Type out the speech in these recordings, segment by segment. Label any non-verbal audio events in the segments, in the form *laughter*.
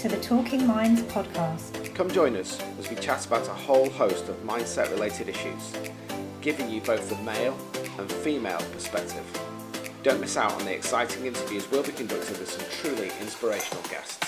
To the Talking Minds podcast. Come join us as we chat about a whole host of mindset related issues, giving you both the male and female perspective. Don't miss out on the exciting interviews we'll be conducting with some truly inspirational guests.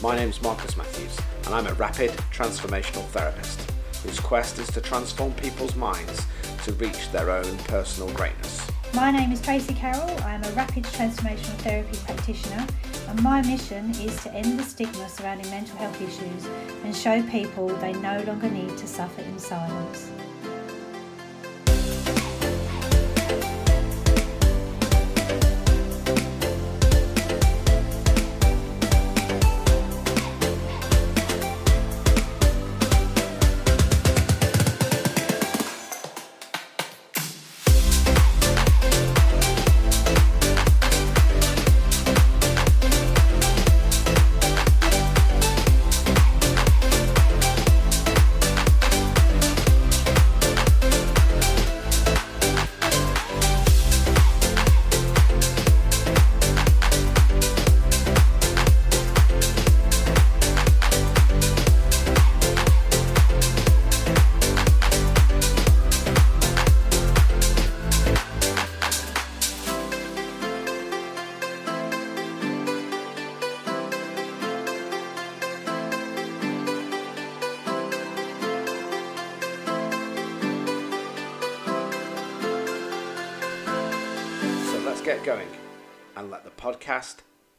My name's Marcus Matthews, and I'm a rapid transformational therapist whose quest is to transform people's minds to reach their own personal greatness. My name is Tracy Carroll. I am a rapid transformational therapy practitioner, and my mission is to end the stigma surrounding mental health issues and show people they no longer need to suffer in silence.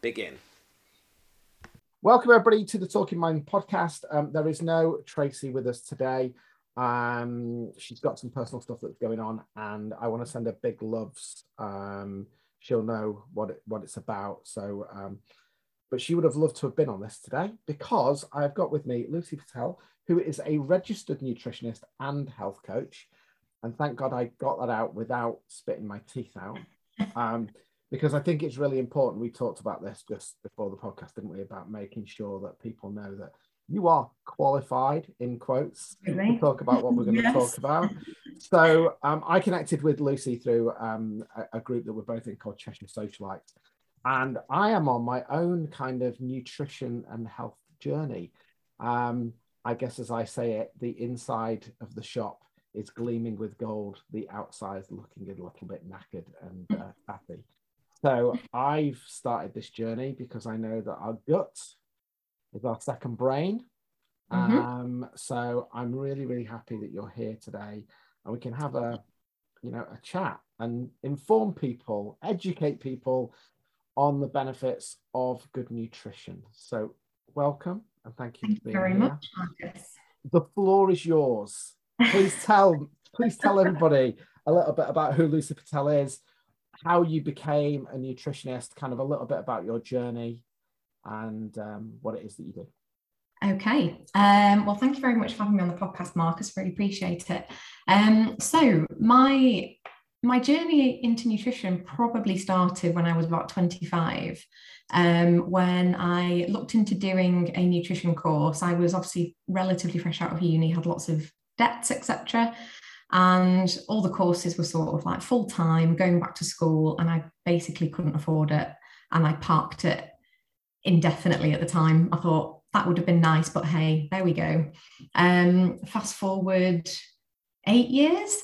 Begin. Welcome everybody to the Talking Mind podcast. Um, there is no Tracy with us today. Um, she's got some personal stuff that's going on, and I want to send her big loves. Um, she'll know what it, what it's about. So, um, but she would have loved to have been on this today because I've got with me Lucy Patel, who is a registered nutritionist and health coach. And thank God I got that out without spitting my teeth out. Because I think it's really important. We talked about this just before the podcast, didn't we? About making sure that people know that you are qualified in quotes to talk about what we're going *laughs* to talk about. So um, I connected with Lucy through um, a, a group that we're both in called Cheshire Socialites. And I am on my own kind of nutrition and health journey. Um, I guess, as I say it, the inside of the shop is gleaming with gold, the outside is looking a little bit knackered and uh, *laughs* happy. So I've started this journey because I know that our gut is our second brain. Mhm. Um, so I'm really, really happy that you're here today and we can have a, you know, a chat and inform people, educate people on the benefits of good nutrition. So welcome and thank you Thank very here. much, Marcus. The floor is yours. Please tell, please tell everybody a little bit about who Lucy Patel is, how you became a nutritionist, kind of a little bit about your journey, and um, what it is that you do. Okay. Um, well, thank you very much for having me on the podcast, Marcus. Really appreciate it. Um, so my my journey into nutrition probably started when I was about 25. Um, when I looked into doing a nutrition course, I was obviously relatively fresh out of uni, had lots of debts, etc. And all the courses were sort of like full time, going back to school, and I basically couldn't afford it. And I parked it indefinitely at the time. I thought that would have been nice, but hey, there we go. Um, fast forward eight years.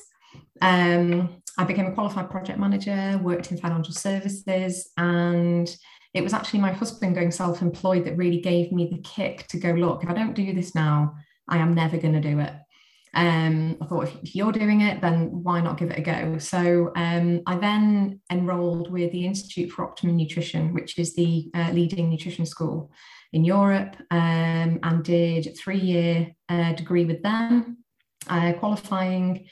Um, I became a qualified project manager, worked in financial services, and it was actually my husband going self employed that really gave me the kick to go, look, if I don't do this now, I am never going to do it. Um, I thought if, you're doing it, then why not give it a go? So um, I then enrolled with the Institute for Optimum Nutrition, which is the uh, leading nutrition school in Europe, um, and did a three year uh, degree with them, uh, qualifying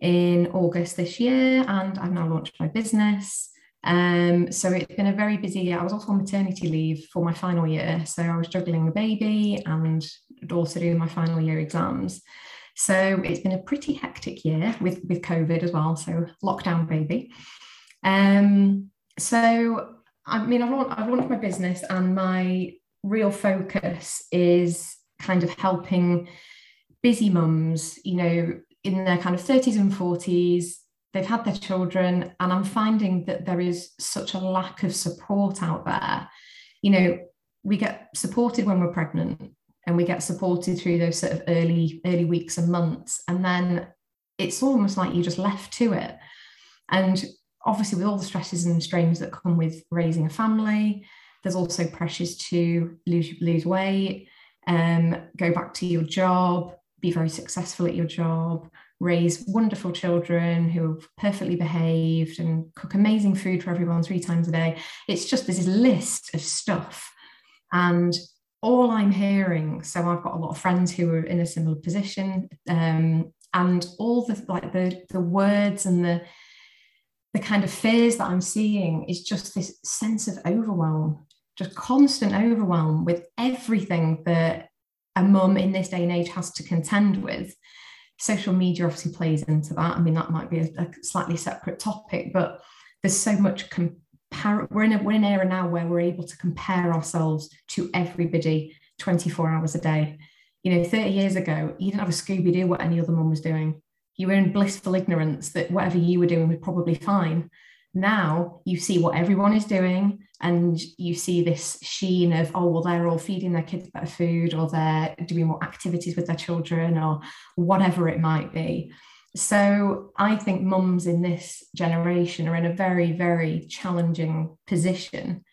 in August this year, and I've now launched my business. Um, so it's been a very busy year. I was also on maternity leave for my final year, so I was juggling the baby and also doing my final year exams. So it's been a pretty hectic year with with COVID as well. So lockdown baby. Um, so I mean, I've launched, I've launched my business, and my real focus is kind of helping busy mums, you know, in their kind of 30s and 40s. They've had their children, and I'm finding that there is such a lack of support out there. You know, we get supported when we're pregnant and we get supported through those sort of early early weeks and months. And then it's almost like you're just left to it. And obviously with all the stresses and strains that come with raising a family there's also pressures to lose lose weight um, go back to your job be very successful at your job raise wonderful children who have perfectly behaved and cook amazing food for everyone three times a day. It's just this list of stuff. And all I'm hearing, so I've got a lot of friends who are in a similar position, um, and all the like the the words and the the kind of fears that I'm seeing is just this sense of overwhelm, just constant overwhelm with everything that a mum in this day and age has to contend with. Social media obviously plays into that. I mean, that might be a, a slightly separate topic, but there's so much com- we're in a we're in an era now where we're able to compare ourselves to everybody 24 hours a day. You know, 30 years ago, you didn't have a Scooby Doo what any other mum was doing. You were in blissful ignorance that whatever you were doing was probably fine. Now you see what everyone is doing, and you see this sheen of, oh, well, they're all feeding their kids better food, or they're doing more activities with their children, or whatever it might be. So I think mums in this generation are in a very, very challenging position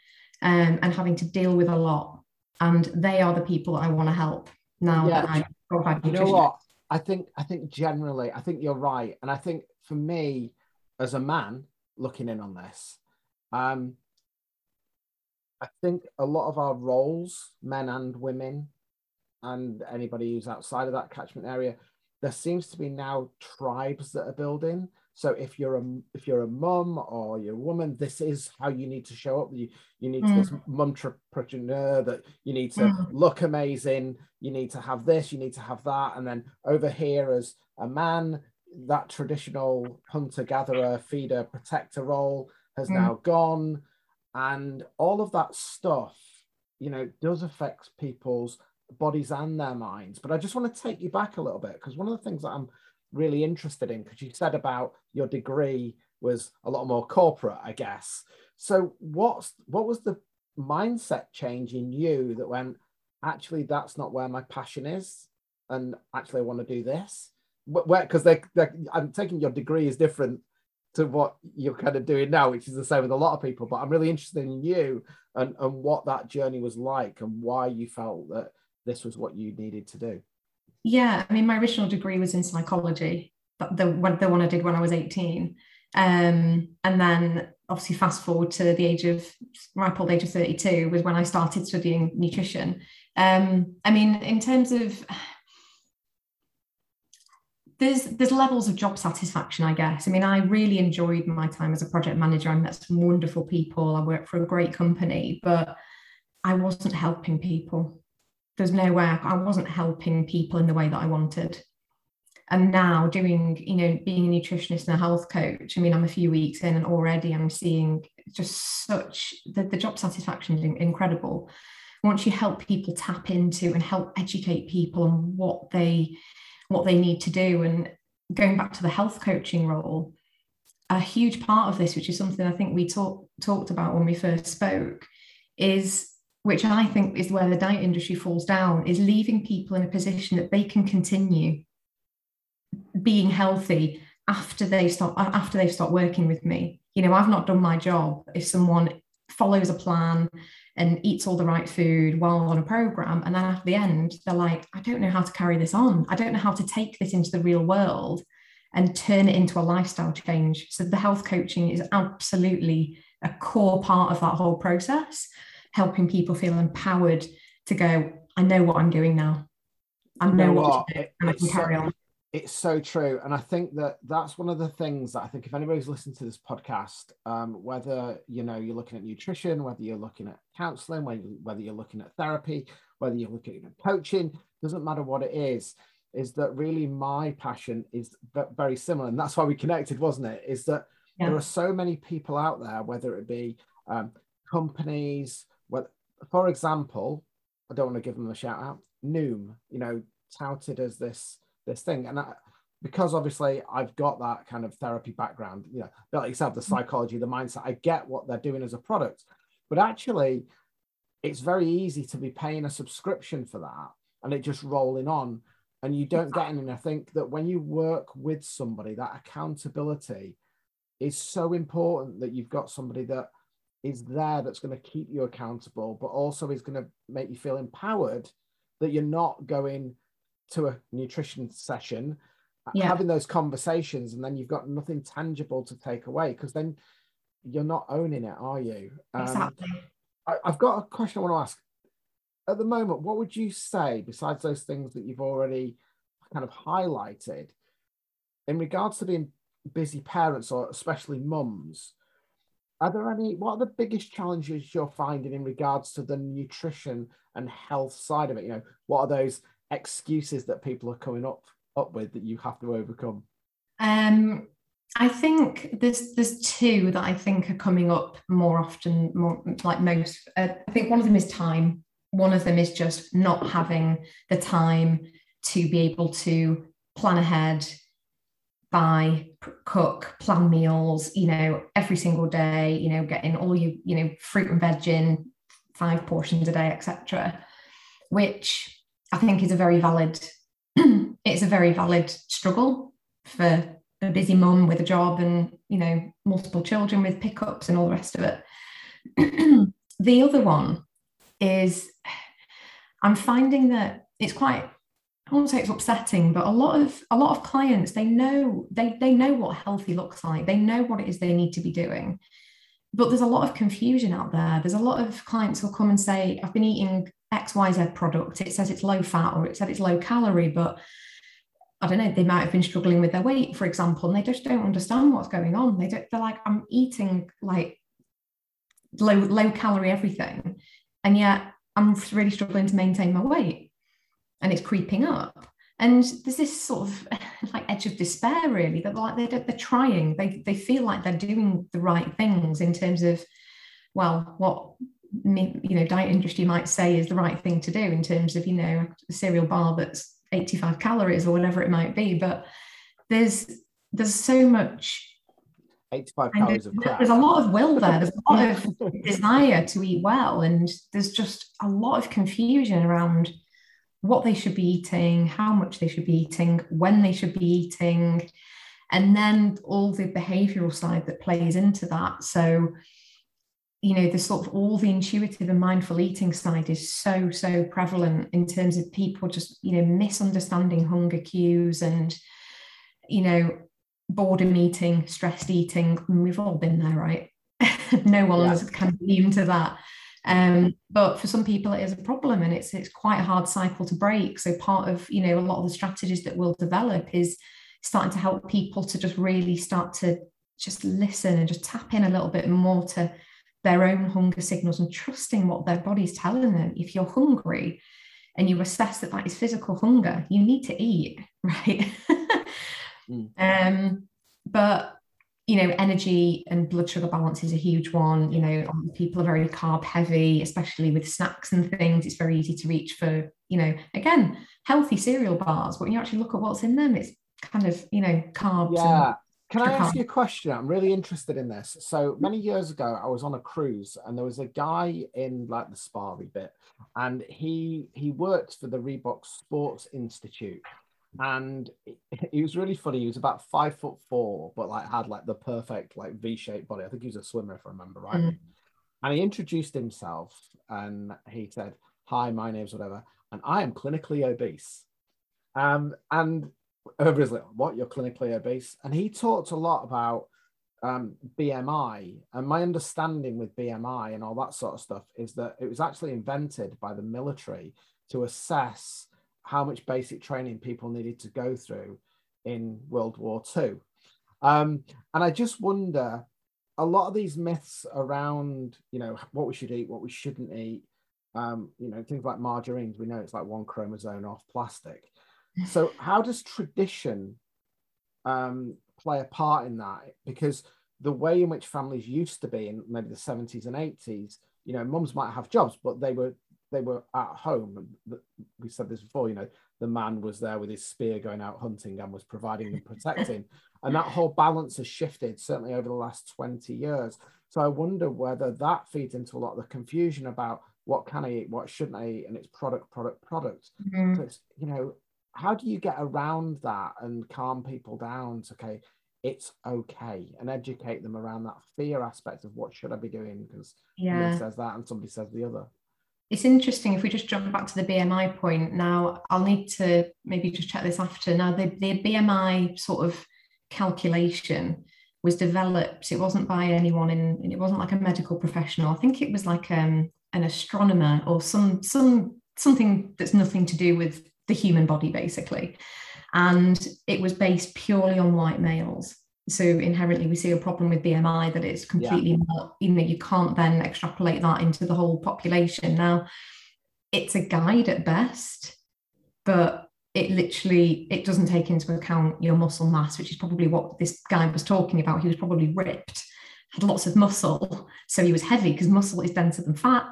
um, and having to deal with a lot. And they are the people I want to help now yeah. that I'm qualified You know what? I think I think generally, I think you're right. And I think for me, as a man looking in on this, um, I think a lot of our roles, men and women, and anybody who's outside of that catchment area, there seems to be now tribes that are building. So if you're a if you're a mum or you're a woman, this is how you need to show up. You you need mm. this entrepreneur that you need to mm. look amazing. You need to have this. You need to have that. And then over here, as a man, that traditional hunter gatherer, feeder, protector role has mm. now gone, and all of that stuff, you know, does affect people's bodies and their minds. But I just want to take you back a little bit because one of the things that I'm really interested in, because you said about your degree was a lot more corporate, I guess. So what's what was the mindset change in you that went, actually, that's not where my passion is, and actually I want to do this? Where because they I'm taking your degree is different to what you're kind of doing now, which is the same with a lot of people. But I'm really interested in you and, and what that journey was like and why you felt that this was what you needed to do? Yeah, I mean, my original degree was in psychology, but the one, the one I did when I was 18. Um, and then obviously fast forward to the age of ripe old age of 32 was when I started studying nutrition. Um, I mean, in terms of there's there's levels of job satisfaction, I guess. I mean, I really enjoyed my time as a project manager. I met some wonderful people. I worked for a great company, but I wasn't helping people there's no way I, wasn't helping people in the way that I wanted. And now doing, you know, being a nutritionist and a health coach, I mean, I'm a few weeks in and already I'm seeing just such the, the job satisfaction is incredible. Once you help people tap into and help educate people on what they what they need to do. And going back to the health coaching role, a huge part of this, which is something I think we talk, talked about when we first spoke, is which I think is where the diet industry falls down, is leaving people in a position that they can continue being healthy after they stop after they start working with me. You know, I've not done my job if someone follows a plan and eats all the right food while on a program and then at the end they're like i don't know how to carry this on. I don't know how to take this into the real world and turn it into a lifestyle change. So the health coaching is absolutely a core part of that whole process helping people feel empowered to go, I know what I'm doing now. I know, you know what, what? It, and I can carry so, on. It's so true. And I think that that's one of the things that I think if anybody's listening to this podcast, um, whether, you know, you're looking at nutrition, whether you're looking at counseling, whether, whether you're looking at therapy, whether you're looking at coaching, doesn't matter what it is, is that really my passion is very similar. And that's why we connected, wasn't it? Is that yeah. there are so many people out there, whether it be um, companies, well, for example, I don't want to give them a shout out. Noom, you know, touted as this this thing, and I, because obviously I've got that kind of therapy background, you know, but like yourself, the mm. psychology, the mindset. I get what they're doing as a product, but actually, it's very easy to be paying a subscription for that and it just rolling on and you don't get any. I think that when you work with somebody, that accountability is so important that you've got somebody that is there that's going to keep you accountable, but also is going to make you feel empowered that you're not going to a nutrition session, yeah. having those conversations, and then you've got nothing tangible to take away because then you're not owning it, are you? Um, exactly. I, I've got a question I want to ask. At the moment, what would you say, besides those things that you've already kind of highlighted, in regards to being busy parents or especially mums? Are there any, what are the biggest challenges you're finding in regards to the nutrition and health side of it? You know, what are those excuses that people are coming up up with that you have to overcome? Um, I think there's there's two that I think are coming up more often, more like most. Uh, I think one of them is time. One of them is just not having the time to be able to plan ahead, buy, cook, plan meals. You know, every single day. You know, getting all your you know fruit and veg in five portions a day, etc. Which I think is a very valid. *clears throat* it's a very valid struggle for a busy mum with a job and you know multiple children with pickups and all the rest of it *clears throat* the other one is i'm finding that it's quite I won't say it's upsetting, but a lot of a lot of clients they know they they know what healthy looks like. They know what it is they need to be doing. But there's a lot of confusion out there. There's a lot of clients who'll come and say, I've been eating XYZ product. It says it's low fat or it said it's low calorie, but I don't know, they might have been struggling with their weight, for example, and they just don't understand what's going on. They don't, they're like, I'm eating like low, low calorie everything. And yet I'm really struggling to maintain my weight and it's creeping up. And there's this sort of *laughs* like edge of despair, really, that like they're, they're trying, they, they feel like they're doing the right things in terms of, well, what you know diet industry might say is the right thing to do in terms of you know a cereal bar that's 85 calories or whatever it might be but there's there's so much 85 calories of crap. there's a lot of will there there's a lot of *laughs* desire to eat well and there's just a lot of confusion around what they should be eating how much they should be eating when they should be eating and then all the behavioral side that plays into that. So you know the sort of all the intuitive and mindful eating side is so so prevalent in terms of people just you know misunderstanding hunger cues and you know boredom eating stressed eating. We've all been there right? *laughs* No one yeah. kind of immune to that um, but for some people it is a problem and it's it's quite a hard cycle to break so part of you know a lot of the strategies that we'll develop is starting to help people to just really start to just listen and just tap in a little bit more to their own hunger signals and trusting what their body's telling them. If you're hungry and you assess that that is physical hunger, you need to eat, *laughs* right? mm. um, but you know, energy and blood sugar balance is a huge one. You know, people are very carb heavy, especially with snacks and things. It's very easy to reach for, you know, again, healthy cereal bars. But when you actually look at what's in them, it's kind of, you know, carbs. Yeah. Can I ask you a question? I'm really interested in this. So many years ago, I was on a cruise, and there was a guy in like the Sparry bit, and he he worked for the Reebok Sports Institute, and he was really funny. He was about five foot four, but like had like the perfect like V-shaped body. I think he was a swimmer, if I remember right. Mm. And he introduced himself, and he said, "Hi, my name's whatever, and I am clinically obese." Um, and everybody's like, what, you're clinically obese? And he talked a lot about um, BMI. And my understanding with BMI and all that sort of stuff is that it was actually invented by the military to assess how much basic training people needed to go through in World War II. Um, and I just wonder a lot of these myths around, you know, what we should eat, what we shouldn't eat, um, you know, things like margarines, we know it's like one chromosome off plastic. *laughs* So, how does tradition um, play a part in that? Because the way in which families used to be in maybe the 70s and 80s, you know, mums might have jobs, but they were they were at home. We said this before, you know, the man was there with his spear going out hunting and was providing and protecting. *laughs* and that whole balance has shifted certainly over the last 20 years. So I wonder whether that feeds into a lot of the confusion about what can I eat, what shouldn't I eat, and it's product, product, product. Mhm. So it's, you know, how do you get around that and calm people down to, okay, it's okay and educate them around that fear aspect of what should I be doing? Because Yeah. somebody says that and somebody says the other. It's interesting if we just jump back to the BMI point. Now, I'll need to maybe just check this after. Now, the, the BMI sort of calculation was developed, it wasn't by anyone in, it wasn't like a medical professional. I think it was like um, an astronomer or some some something that's nothing to do with the human body, basically. And it was based purely on white males. So inherently, we see a problem with BMI that it's completely not, you know, you can't then extrapolate that into the whole population. Now, it's a guide at best, but it literally it doesn't take into account your muscle mass, which is probably what this guy was talking about. He was probably ripped, had lots of muscle, so he was heavy because muscle is denser than fat.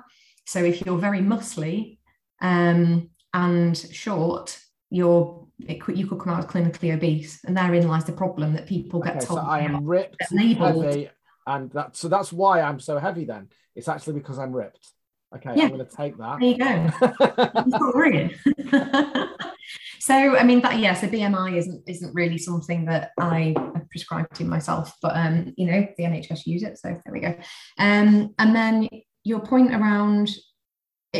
So if you're very muscly um, and short, you're it could, you could come out as clinically obese, and therein lies the problem that people get Okay, told. so I am ripped, heavy, and that so that's why I'm so heavy. Then it's actually because I'm ripped. Okay, Yeah. I'm going to take that. There you go. *laughs* not *laughs* so I mean that yeah, so BMI isn't isn't really something that I prescribe to myself, but um, you know, the NHS use it, so there we go. Um, and then your point around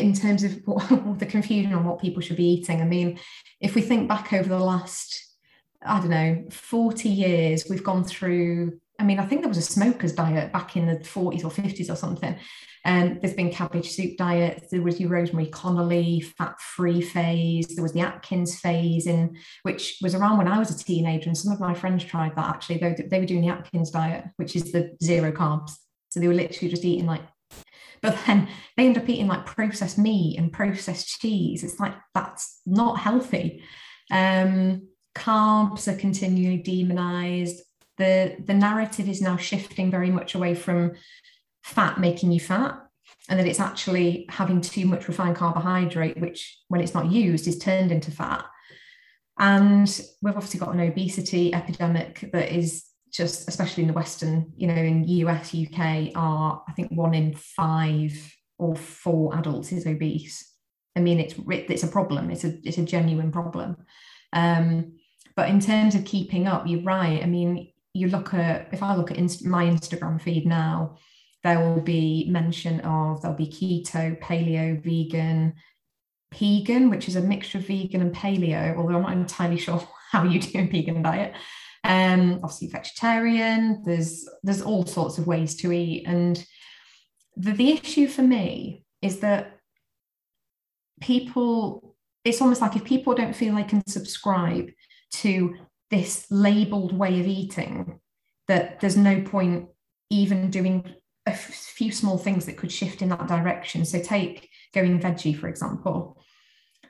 in terms of *laughs* what, the confusion on what people should be eating. I mean, if we think back over the last, I don't know, 40 years, we've gone through. I mean, I think there was a smoker's diet back in the 40s or 50s or something. And there's been cabbage soup diets. There was your Rosemary Conley fat-free phase. There was the Atkins phase, in which was around when I was a teenager. And some of my friends tried that actually. They, they were doing the Atkins diet, which is the zero carbs. So they were literally just eating like, but then they end up eating like processed meat and processed cheese. It's like that's not healthy. Um, carbs are continually demonized. The the narrative is now shifting very much away from fat making you fat and that it's actually having too much refined carbohydrate which when it's not used is turned into fat and we've obviously got an obesity epidemic that is just especially in the western you know in us uk are i think one in five or four adults is obese. I mean it's it's a problem. It's a it's a genuine problem. Um, but in terms of keeping up you're right. I mean you look at if i look at inst- my instagram feed now there will be mention of there'll be keto, paleo, vegan, pegan, which is a mixture of vegan and paleo, although I'm not entirely *laughs* sure how you do a pegan diet. Um, obviously vegetarian, there's there's all sorts of ways to eat. And the, the issue for me is that people, it's almost like if people don't feel they can subscribe to this labeled way of eating, that there's no point even doing a f- few small things that could shift in that direction. So take going veggie, for example.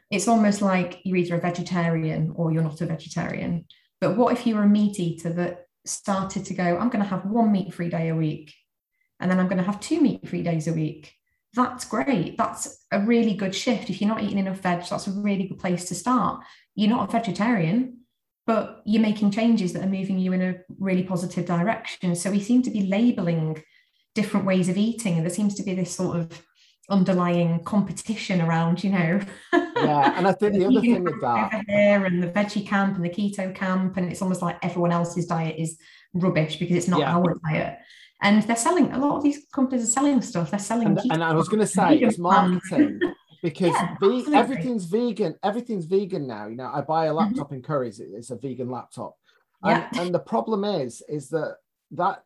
It's almost like you're either a vegetarian or you're not a vegetarian. But what if you were a meat eater that started to go, I'm going to have one meat free day a week, and then I'm going to have two meat free days a week? That's great. That's a really good shift. If you're not eating enough veg, that's a really good place to start. You're not a vegetarian, but you're making changes that are moving you in a really positive direction. So we seem to be labeling different ways of eating and there seems to be this sort of underlying competition around you know Yeah, and I think the *laughs* other thing with that- here and the veggie camp and the keto camp and it's almost like everyone else's diet is rubbish because it's not Yeah. our diet and they're selling a lot of these companies are selling stuff they're selling and, and I was going to say it's marketing *laughs* because Yeah, ve- everything's vegan. Everything's vegan now. You know, I buy a laptop in Currys. It's a vegan laptop, and, Mm-hmm. Yeah. and the problem is, is that that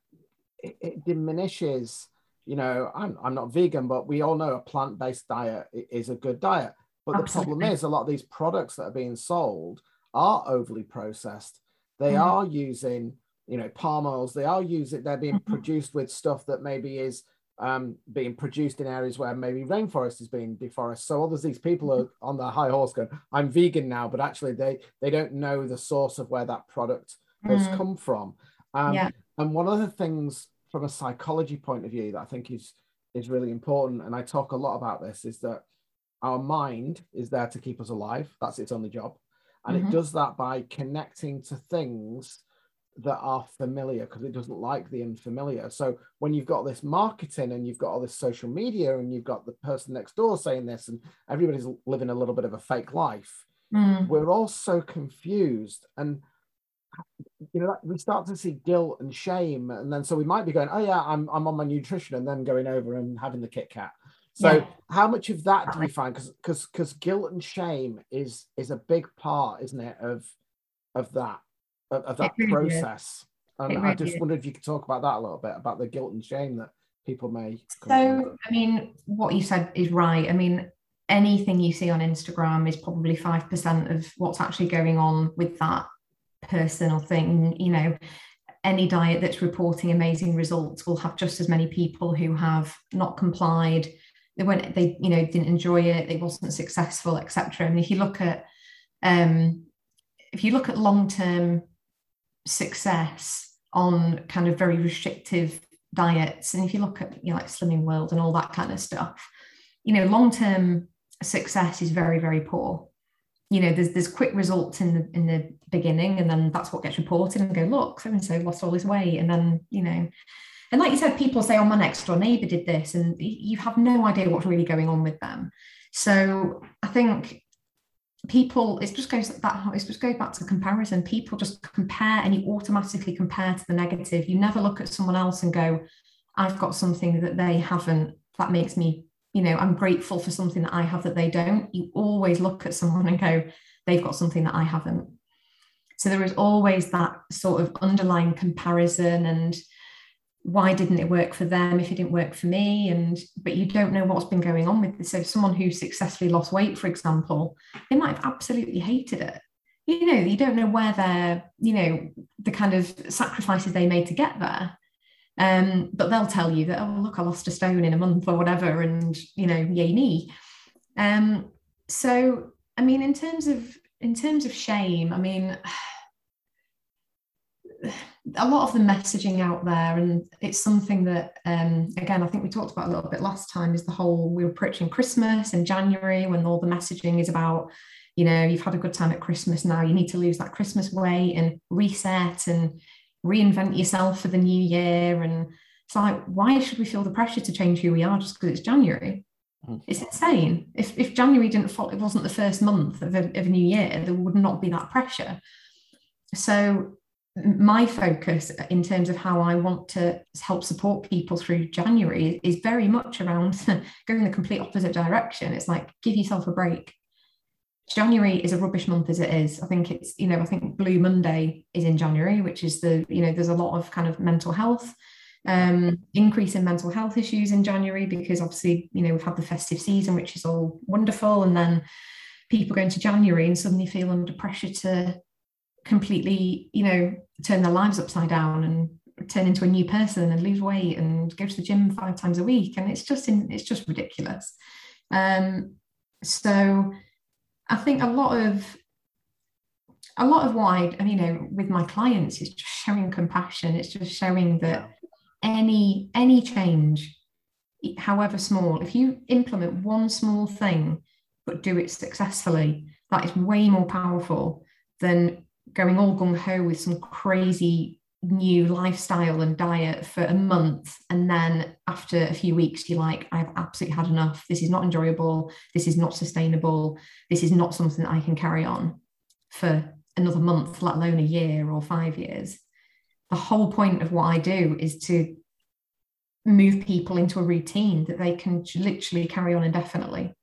it, it diminishes. You know, I'm I'm not vegan, but we all know a plant-based diet is a good diet. But the problem is, a lot of these products that are being sold are overly processed. They Mhm. are using, you know, palm oils. They are using. They're being Mhm. produced with stuff that maybe is um, being produced in areas where maybe rainforest is being deforested. So all these people are on their high horse going, "I'm vegan now," but actually they they don't know the source of where that product has Mm. come from. Um, Yeah. And one of the things from a psychology point of view that I think is is really important, and I talk a lot about this, is that our mind is there to keep us alive. That's its only job, and Mhm. it does that by connecting to things that are familiar because it doesn't like the unfamiliar. So when you've got this marketing and you've got all this social media and you've got the person next door saying this and everybody's living a little bit of a fake life, mm. we're all so confused and you know we start to see guilt and shame and then so we might be going oh yeah I'm I'm on my nutrition and then going over and having the Kit Kat. So yeah. how much of that do you uh-huh. find because because because guilt and shame is is a big part, isn't it, of of that of, of that really process. Is. And really I just is. wondered if you could talk about that a little bit about the guilt and shame that people may. So, I mean, what you said is right. I mean, anything you see on Instagram is probably 5% of what's actually going on with that person or thing. You know, any diet that's reporting amazing results will have just as many people who have not complied. They went, they, you know, didn't enjoy it, it wasn't successful, etc. And if you look at um, if you look at long-term success on kind of very restrictive diets, and if you look at you know like Slimming World and all that kind of stuff, you know, long-term success is very, very poor. You know, there's there's quick results in the in the beginning, and then that's what gets reported and go, look, so and so lost all his weight, and then you know, and like you said, people say, oh, my next door neighbor did this, and you have no idea what's really going on with them. So I think people it just goes that it just goes back to comparison. People just compare and you automatically compare to the negative. You never look at someone else and go i've got something that they haven't that makes me you know i'm grateful for something that i have that they don't. You always look at someone and go they've got something that i haven't. So there is always that sort of underlying comparison and why didn't it work for them if it didn't work for me? And but you don't know what's been going on with this so someone who successfully lost weight for example they might have absolutely hated it. You know you don't know where they're you know the kind of sacrifices they made to get there um, but they'll tell you that oh look i lost a stone in a month or whatever and you know yay me. Um, so i mean in terms of in terms of shame i mean *sighs* a lot of the messaging out there, and it's something that, um, again, I think we talked about a little bit last time, is the whole we're approaching Christmas in January when all the messaging is about, you know, you've had a good time at Christmas now, you need to lose that Christmas weight and reset and reinvent yourself for the new year. And it's like, why should we feel the pressure to change who we are just because it's January? Mm. It's insane. If, if January didn't fall, it wasn't the first month of a, of a new year, there would not be that pressure. So my focus in terms of how I want to help support people through January is very much around *laughs* going the complete opposite direction. It's like give yourself a break. January is a rubbish month as it is. I think it's, you know, I think Blue Monday is in January, which is the, you know, there's a lot of kind of mental health, um, increase in mental health issues in January because obviously, you know, we've had the festive season, which is all wonderful. And then people go into January and suddenly feel under pressure to completely, you know, turn their lives upside down and turn into a new person and lose weight and go to the gym five times a week. And it's just in, it's just ridiculous. Um, so I think a lot of a lot of why you know with my clients is just showing compassion. It's just showing that any any change, however small, if you implement one small thing but do it successfully, that is way more powerful than going all gung ho with some crazy new lifestyle and diet for a month and then after a few weeks you're like i've absolutely had enough. This is not enjoyable. This is not sustainable. This is not something that i can carry on for another month let alone a year or five years. The whole point of what i do is to move people into a routine that they can literally carry on indefinitely.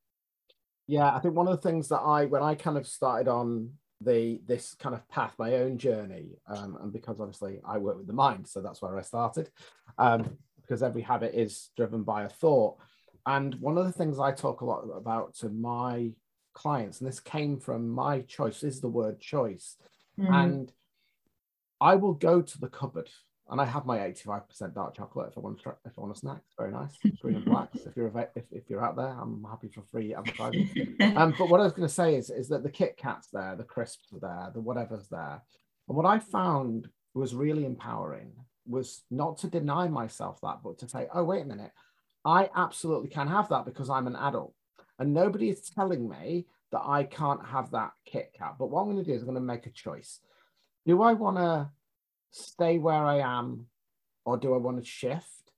Yeah i think one of the things that i when i kind of started on the this kind of path, my own journey, um, and because obviously I work with the mind, so that's where I started. Um, because every habit is driven by a thought, and one of the things I talk a lot about to my clients, and this came from my choice, is the word choice, mm. and I will go to the cupboard and I have my 85% dark chocolate if I want to if I want a snack. It's very nice, *laughs* green and blacks. If you're if, if you're out there, I'm happy for free advertising. *laughs* um, but what I was going to say is is that the Kit Kats there, the crisps are there, the whatever's there, and what I found was really empowering was not to deny myself that, but to say, oh wait a minute, I absolutely can have that because I'm an adult, and nobody is telling me that I can't have that Kit Kat. But what I'm going to do is I'm going to make a choice. Do I want to stay where I am or do I want to shift?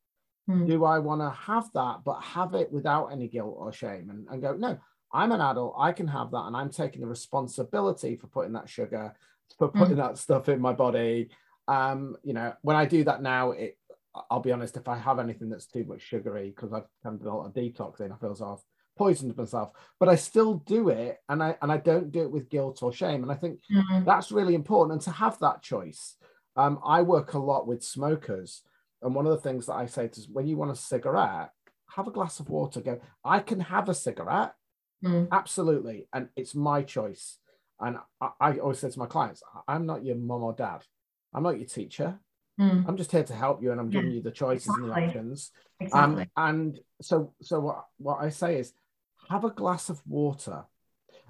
Mm. Do I want to have that, but have it without any guilt or shame and, and go, no, I'm an adult, I can have that, and I'm taking the responsibility for putting that sugar, for putting Mm. that stuff in my body. Um, you know, when I do that now, it I'll be honest, if I have anything that's too much sugary, because I've done a lot of detoxing, I feel as I've poisoned myself, but I still do it and I and I don't do it with guilt or shame. And I think Mm. that's really important and to have that choice um, i work a lot with smokers and one of the things that i say to is when you want a cigarette have a glass of water go i can have a cigarette Mm. absolutely and it's my choice and I, I always say to my clients "I- i'm not your mom or dad i'm not your teacher Mm. i'm just here to help you and i'm giving Yeah, you the choices and the options Exactly. um, and so, so what, what I say is have a glass of water.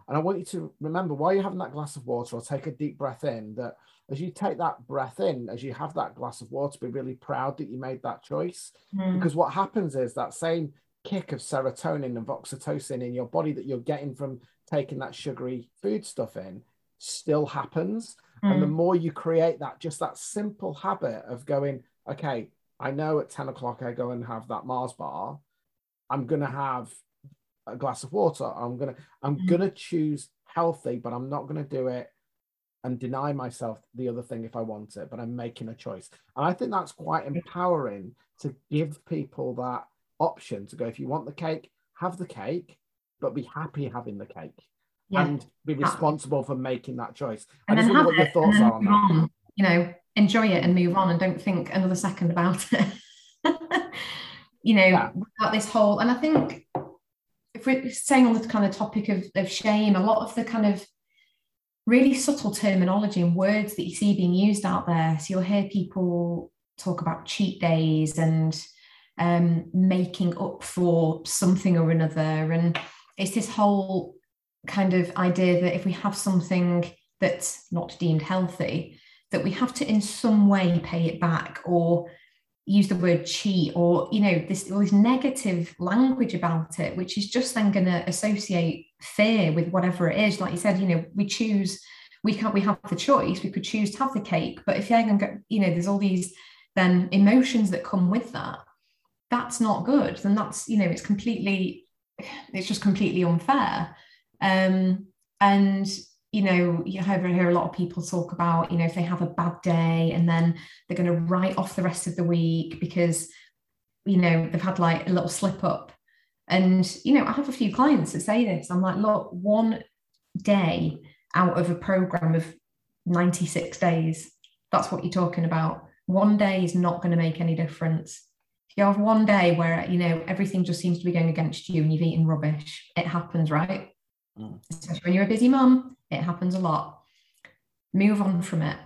And I want you to remember while you're having that glass of water or take a deep breath in, that as you take that breath in, as you have that glass of water, be really proud that you made that choice. Mm. Because what happens is that same kick of serotonin and oxytocin in your body that you're getting from taking that sugary food stuff in still happens. And the Mm. more you create that, just that simple habit of going, okay, I know at 10 o'clock I go and have that Mars bar. I'm gonna have a glass of water. I'm gonna, I'm Mm. gonna choose healthy, but I'm not gonna do it and deny myself the other thing if I want it, but I'm making a choice. And I think that's quite empowering to give people that option to go, if you want the cake, have the cake, but be happy having the cake yeah. and be responsible for making that choice. I and just then wonder what your it thoughts are on that. on. You know, enjoy it and move on, and don't think another second about it. *laughs* you know, Yeah. without this whole, and I think if we're staying on the kind of topic of, of shame, a lot of the kind of really subtle terminology and words that you see being used out there. So you'll hear people talk about cheat days and um, making up for something or another. And it's this whole kind of idea that if we have something that's not deemed healthy, that we have to in some way pay it back or use the word cheat or you know this all this negative language about it which is just then going to associate fear with whatever it is. Like you said you know we choose we can't we have the choice. We could choose to have the cake but if you're going to you know there's all these then emotions that come with that that's not good. Then that's you know it's completely it's just completely unfair. Um and you know you hear, hear a lot of people talk about you know if they have a bad day and then they're going to write off the rest of the week because you know they've had like a little slip up. And you know i have a few clients that say this. I'm like look one day out of a program of 96 days that's what you're talking about. One day is not going to make any difference. If you have one day where you know everything just seems to be going against you and you've eaten rubbish it happens right Mm. especially when you're a busy mum it happens a lot. Move on from it.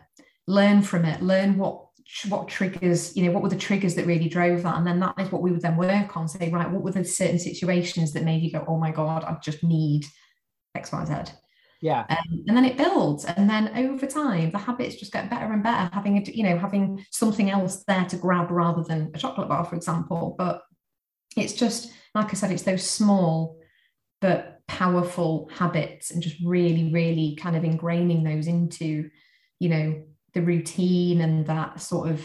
Learn from it. Learn what what triggers you know what were the triggers that really drove that? And then that is what we would then work on. Say right what were the certain situations that made you go oh my god i just need xyz Yeah. um, and then it builds. And then over time the habits just get better and better having a you know having something else there to grab rather than a chocolate bar for example. But it's just like i said it's those small but powerful habits and just really really kind of ingraining those into you know the routine and that sort of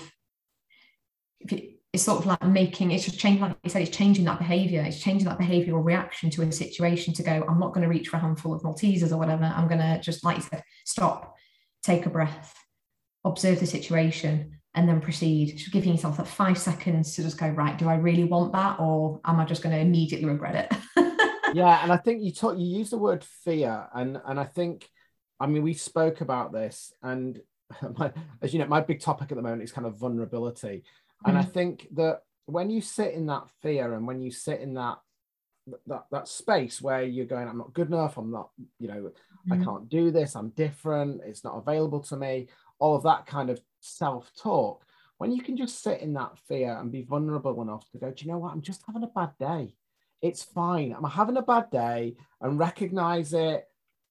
it's sort of like making it's just changing like you said it's changing that behavior. It's changing that behavioral reaction to a situation to go i'm not going to reach for a handful of maltesers or whatever. I'm going to just like you said stop take a breath observe the situation and then proceed. Just giving yourself that five seconds to just go right do i really want that or am i just going to immediately regret it *laughs* yeah and i think you talk you use the word fear and and i think i mean we spoke about this and *laughs* my, as you know my big topic at the moment is kind of vulnerability and i Mm. think that when you sit in that fear and when you sit in that that, that space where you're going i'm not good enough i'm not you know i Mm. can't do this i'm different it's not available to me all of that kind of self-talk when you can just sit in that fear and be vulnerable enough to go do you know what i'm just having a bad day it's fine i'm having a bad day and recognize it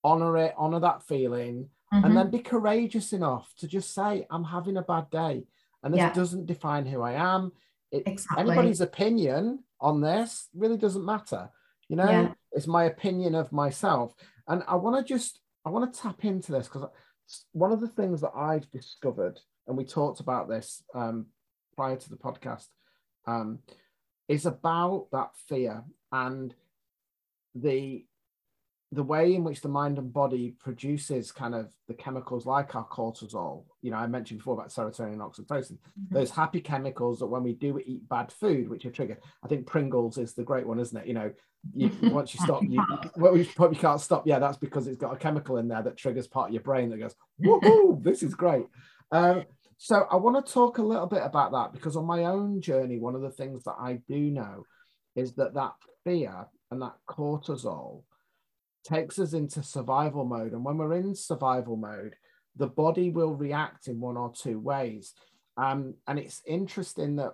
honor it honor that feeling Mhm. and then be courageous enough to just say i'm having a bad day and this Yeah. doesn't define who i am it, exactly anybody's opinion on this really doesn't matter you know Yeah. it's my opinion of myself and i want to just i want to tap into this because one of the things that i've discovered and we talked about this um, prior to the podcast, um, is about that fear and the the way in which the mind and body produces kind of the chemicals like our cortisol, you know, I mentioned before about serotonin and oxytocin, mm-hmm. those happy chemicals that when we do eat bad food, which are triggered, I think Pringles is the great one, isn't it? You know, you, *laughs* once you stop, you, well, you probably can't stop. Yeah, that's because it's got a chemical in there that triggers part of your brain that goes, woohoo, this is great. Um, so I want to talk a little bit about that because on my own journey, one of the things that I do know is that that fear and that cortisol takes us into survival mode. And when we're in survival mode, the body will react in one or two ways. Um, and it's interesting that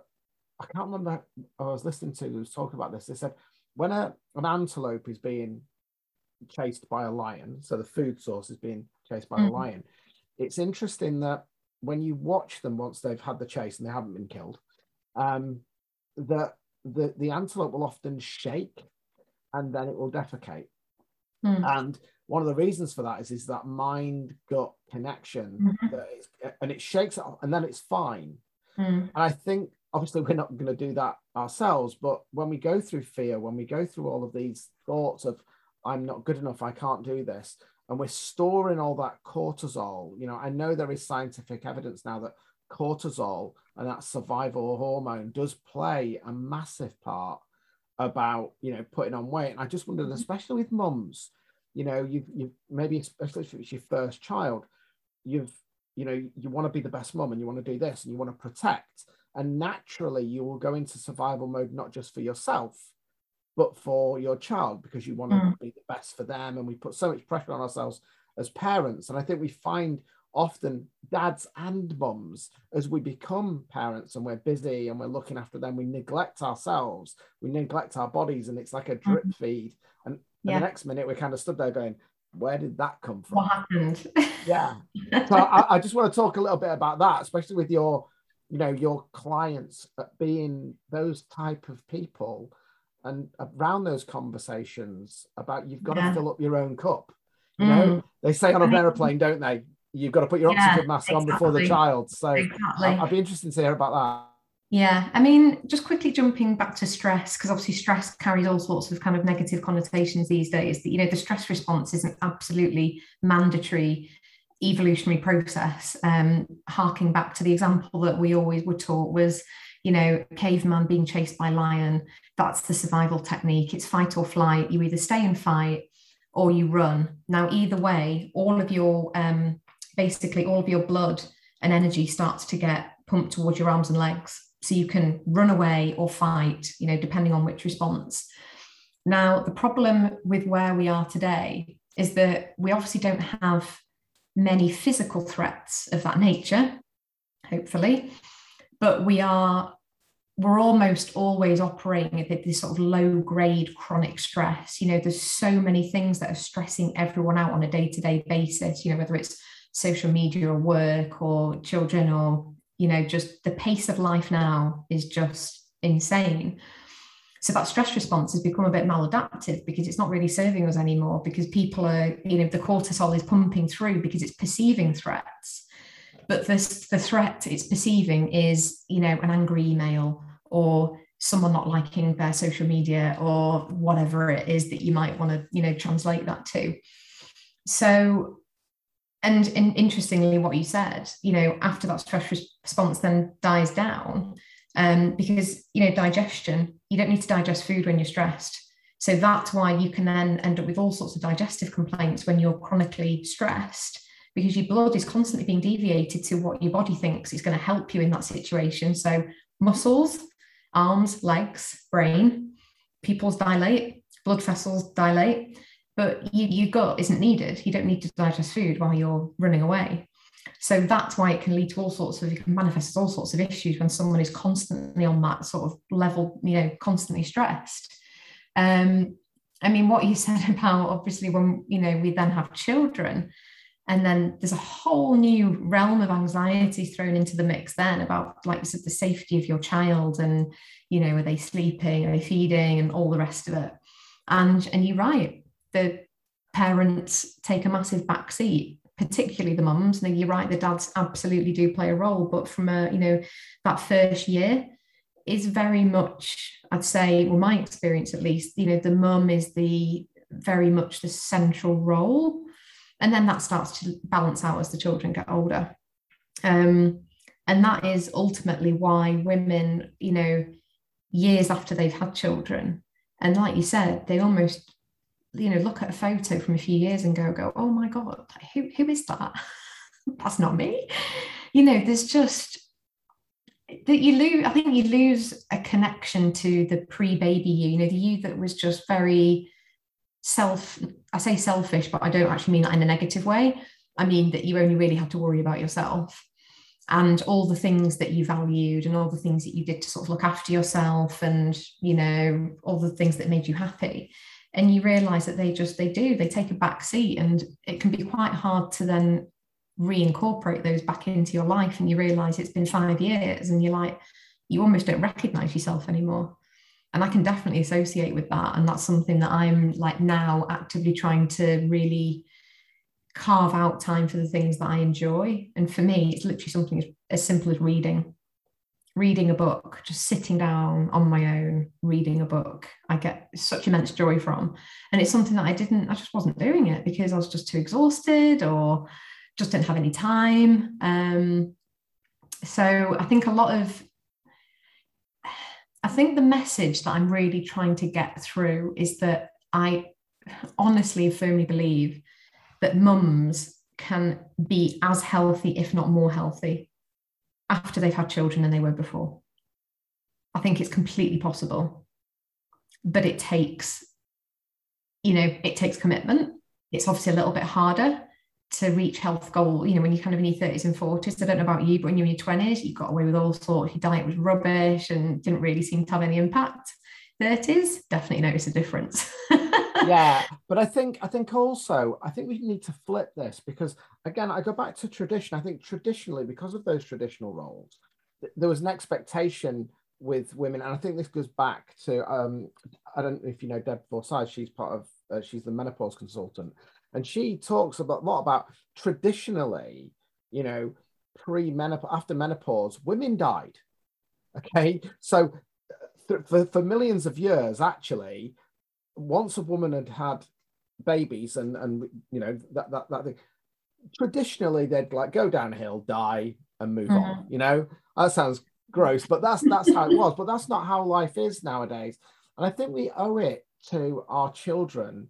I can't remember, I was listening to who was talking about this. They said when a, an antelope is being chased by a lion, so the food source is being chased by mm-hmm. a lion, it's interesting that when you watch them once they've had the chase and they haven't been killed, um, that the, the antelope will often shake and then it will defecate. Mm. And one of the reasons for that is, is that mind gut connection, mm-hmm. that and it shakes it off, and then it's fine. Mm. And I think obviously we're not going to do that ourselves, but when we go through fear, when we go through all of these thoughts of I'm not good enough, I can't do this, and we're storing all that cortisol, you know, I know there is scientific evidence now that cortisol and that survival hormone does play a massive part about you know putting on weight. And i just wondered mm-hmm. especially with mums you know you've, you've maybe especially if it's your first child you've you know you want to be the best mum and you want to do this and you want to protect. And naturally you will go into survival mode not just for yourself but for your child because you want to mm. be the best for them and we put so much pressure on ourselves as parents and i think we find often dads and mums, as we become parents and we're busy and we're looking after them, we neglect ourselves, we neglect our bodies, and it's like a drip mm-hmm. feed. And, yeah. the next minute, we're kind of stood there going, where did that come from? What happened? *laughs* yeah. So I, I, just want to talk a little bit about that, especially with your, you know, your clients being those type of people and around those conversations about you've got yeah. to fill up your own cup. You mm. know, they say on an airplane, don't they? you've got to put your yeah, oxygen mask exactly. on before the child. So exactly. I'd be interested to hear about that. Yeah, I mean, just quickly jumping back to stress, because obviously stress carries all sorts of kind of negative connotations these days. That you know, the stress response is an absolutely mandatory evolutionary process. Um, harking back to the example that we always were taught was, you know, caveman being chased by lion. That's the survival technique. It's fight or flight. You either stay and fight or you run. Now, either way, all of your um, basically all of your blood and energy starts to get pumped towards your arms and legs so you can run away or fight you know depending on which response now the problem with where we are today is that we obviously don't have many physical threats of that nature hopefully but we are we're almost always operating at this sort of low grade chronic stress. You know there's so many things that are stressing everyone out on a day to day basis you know whether it's social media or work or children or you know just the pace of life now is just insane. So that stress response has become a bit maladaptive because it's not really serving us anymore because people are you know the cortisol is pumping through because it's perceiving threats but the, the threat it's perceiving is you know an angry email or someone not liking their social media or whatever it is that you might want to you know translate that to. So and, interestingly what you said you know after that stress response then dies down um, because you know digestion you don't need to digest food when you're stressed. So that's why you can then end up with all sorts of digestive complaints when you're chronically stressed because your blood is constantly being deviated to what your body thinks is going to help you in that situation so muscles arms legs brain pupils dilate blood vessels dilate but you, your gut isn't needed. You don't need to digest food while you're running away. So that's why it can lead to all sorts of, it can manifest as all sorts of issues when someone is constantly on that sort of level, you know, constantly stressed. Um, I mean, what you said *laughs* about obviously when, you know, we then have children, and then there's a whole new realm of anxiety thrown into the mix then about, like you said, the safety of your child and, you know, are they sleeping, are they feeding, and all the rest of it. And, and you're right, the parents take a massive backseat particularly the mums. Now you're right, the dads absolutely do play a role, but from a you know that first year is very much, I'd say, well, my experience at least, you know, the mum is the very much the central role, and then that starts to balance out as the children get older. Um, and that is ultimately why women, you know, years after they've had children, and like you said, they almost you know look at a photo from a few years and go go oh my god who, who is that *laughs* that's not me you know there's just that you lose i think you lose a connection to the pre-baby you you know the you that was just very self i say selfish but i don't actually mean that in a negative way. I mean that you only really have to worry about yourself and all the things that you valued and all the things that you did to sort of look after yourself and you know all the things that made you happy. And you realize that they just they do they take a back seat and it can be quite hard to then reincorporate those back into your life. And you realize it's been five years and you're like you almost don't recognize yourself anymore and i can definitely associate with that and that's something that i'm like now actively trying to really carve out time for the things that i enjoy and for me it's literally something as, simple as reading reading a book, just sitting down on my own, reading a book, I get such immense joy from. And it's something that I didn't, I just wasn't doing it because I was just too exhausted or just didn't have any time. Um, so I think a lot of, I think the message that I'm really trying to get through is that I honestly firmly believe that mums can be as healthy, if not more healthy, after they've had children than they were before. I think it's completely possible, but it takes, you know, it takes commitment. It's obviously a little bit harder to reach health goal. You know, when you're kind of in your 30s and 40s, I don't know about you, but when you're in your 20s, you got away with all sorts. Your diet was rubbish and didn't really seem to have any impact. 30s, definitely notice a difference. *laughs* yeah, but I think I think also I think we need to flip this because again I go back to tradition. I think traditionally because of those traditional roles, th- there was an expectation with women, and I think this goes back to um, I don't know if you know Deb Forsyth. She's part of uh, she's the menopause consultant, and she talks about a lot about traditionally, you know, pre menopause after menopause, women died. Okay, so uh, for, for millions of years, actually, once a woman had had babies and and you know that that that thing, traditionally they'd like go downhill, die, and move mm-hmm. on. You know that sounds gross, but that's that's how it was. But that's not how life is nowadays. And I think we owe it to our children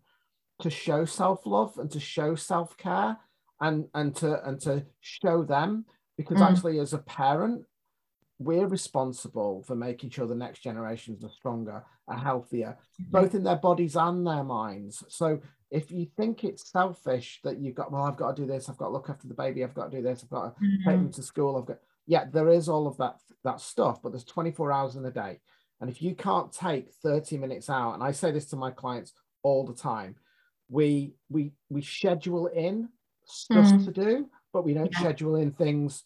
to show self love and to show self care and and to and to show them because mm. actually as a parent we're responsible for making sure the next generations are stronger, are healthier, mm-hmm. both in their bodies and their minds. So if you think it's selfish that you've got, well, I've got to do this, I've got to look after the baby, I've got to do this, I've got to mm-hmm. take them to school, I've got, yeah, there is all of that that stuff, but there's 24 hours in a day. And if you can't take 30 minutes out, and I say this to my clients all the time, we we we schedule in stuff mm-hmm. to do, but we don't yeah. schedule in things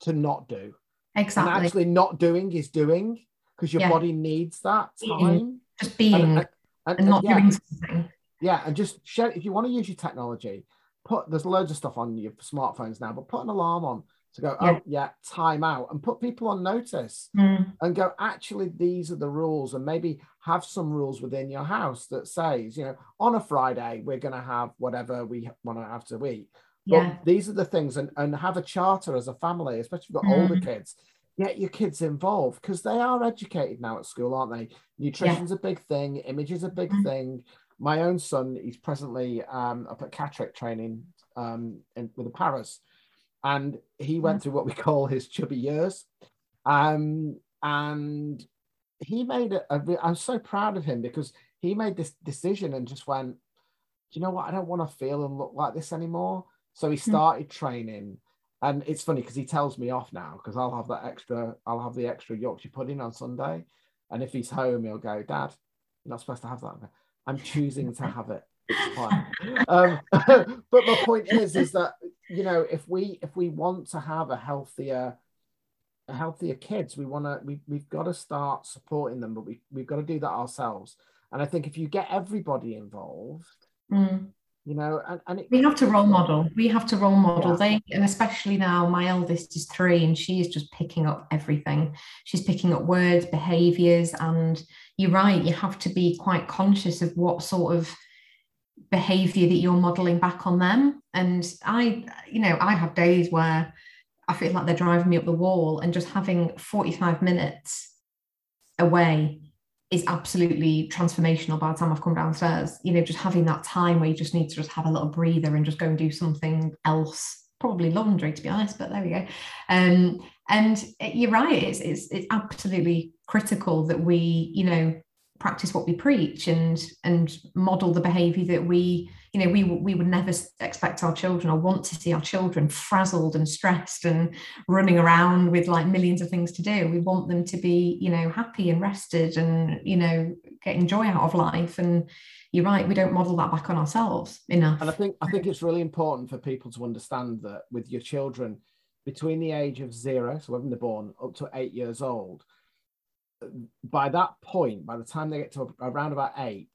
to not do. Exactly. And actually, not doing is doing because your yeah. body needs that time. Just being and, and, and, and not yeah. doing something. Yeah, and just share. If you want to use your technology, put there's loads of stuff on your smartphones now, but put an alarm on to go. Yeah. Oh yeah, time out, and put people on notice, mm. and go. Actually, these are the rules, and maybe have some rules within your house that says, you know, on a Friday we're going to have whatever we want to have to eat but yeah. these are the things, and, and have a charter as a family, especially if you've got mm. older kids. Get your kids involved because they are educated now at school, aren't they? Nutrition's yeah. a big thing, image is a big mm. thing. My own son, he's presently um, up at Catterick training um, in, with the Paras, and he went mm. through what we call his chubby years. Um, and he made a, a, I'm so proud of him because he made this decision and just went, do you know what? I don't want to feel and look like this anymore. So he hmm. started training, and it's funny because he tells me off now because I'll have that extra, I'll have the extra Yorkshire pudding on Sunday, and if he's home, he'll go, Dad, you're not supposed to have that. I'm choosing to have it. It's fine. *laughs* um, *laughs* but my point is, is that you know, if we if we want to have a healthier healthier kids we want to we, we've got to start supporting them but we, we've got to do that ourselves. And i think if you get everybody involved mm. you know and, and it, we have to role model. We have to role model. Yeah. they and especially now my eldest is three and she is just picking up everything. She's picking up words behaviors and you're right you have to be quite conscious of what sort of behavior that you're modeling back on them and i you know i have days where i feel like they're driving me up the wall and just having 45 minutes away is absolutely transformational by the time I've come downstairs. You know, just having that time where you just need to just have a little breather and just go and do something else, probably laundry to be honest, but there we go. Um, and you're right, it's, it's, it's absolutely critical that we, you know, practice what we preach and and model the behavior that we you know we we would never expect our children or want to see our children frazzled and stressed and running around with like millions of things to do. We want them to be you know happy and rested and you know getting joy out of life. And you're right we don't model that back on ourselves enough. And i think i think it's really important for people to understand that with your children between the age of zero so when they're born up to eight years old by that point, by the time they get to around about eight,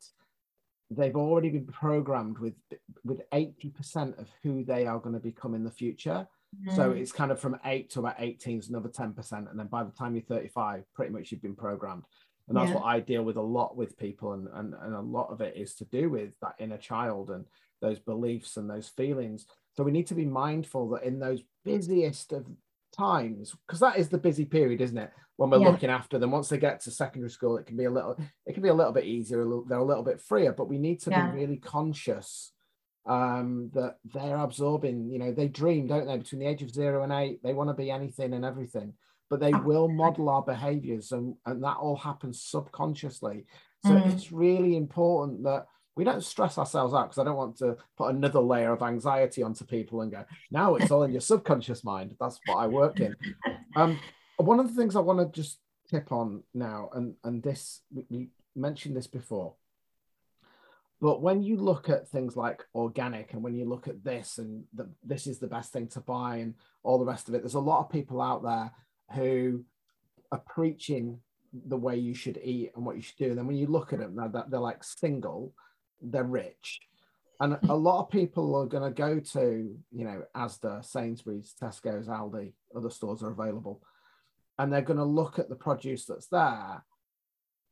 they've already been programmed with with 80% of who they are going to become in the future. Mm. So it's kind of from eight to about 18 is another 10%. And then by the time you're 35, pretty much you've been programmed. And that's yeah. what I deal with a lot with people. And, and, and a lot of it is to do with that inner child and those beliefs and those feelings. So we need to be mindful that in those busiest of times, because that is the busy period, isn't it? when we're yeah. looking after them. Once they get to secondary school, it can be a little, it can be a little bit easier. A little, they're a little bit freer, but we need to yeah. be really conscious um, that they're absorbing. You know, they dream, don't they? Between the age of zero and eight, they want to be anything and everything, but they will model our behaviors, and and that all happens subconsciously. So mm. it's really important that we don't stress ourselves out because I don't want to put another layer of anxiety onto people and go, now it's all in your subconscious mind. That's what I work in. Um, one of the things I want to just tip on now, and and this we mentioned this before, but when you look at things like organic, and when you look at this, and the, this is the best thing to buy, and all the rest of it, there's a lot of people out there who are preaching the way you should eat and what you should do. And then when you look at them, they're, they're like single, they're rich. And a lot of people are going to go to, you know, Asda, Sainsbury's, Tesco's, Aldi, other stores are available and they're going to look at the produce that's there.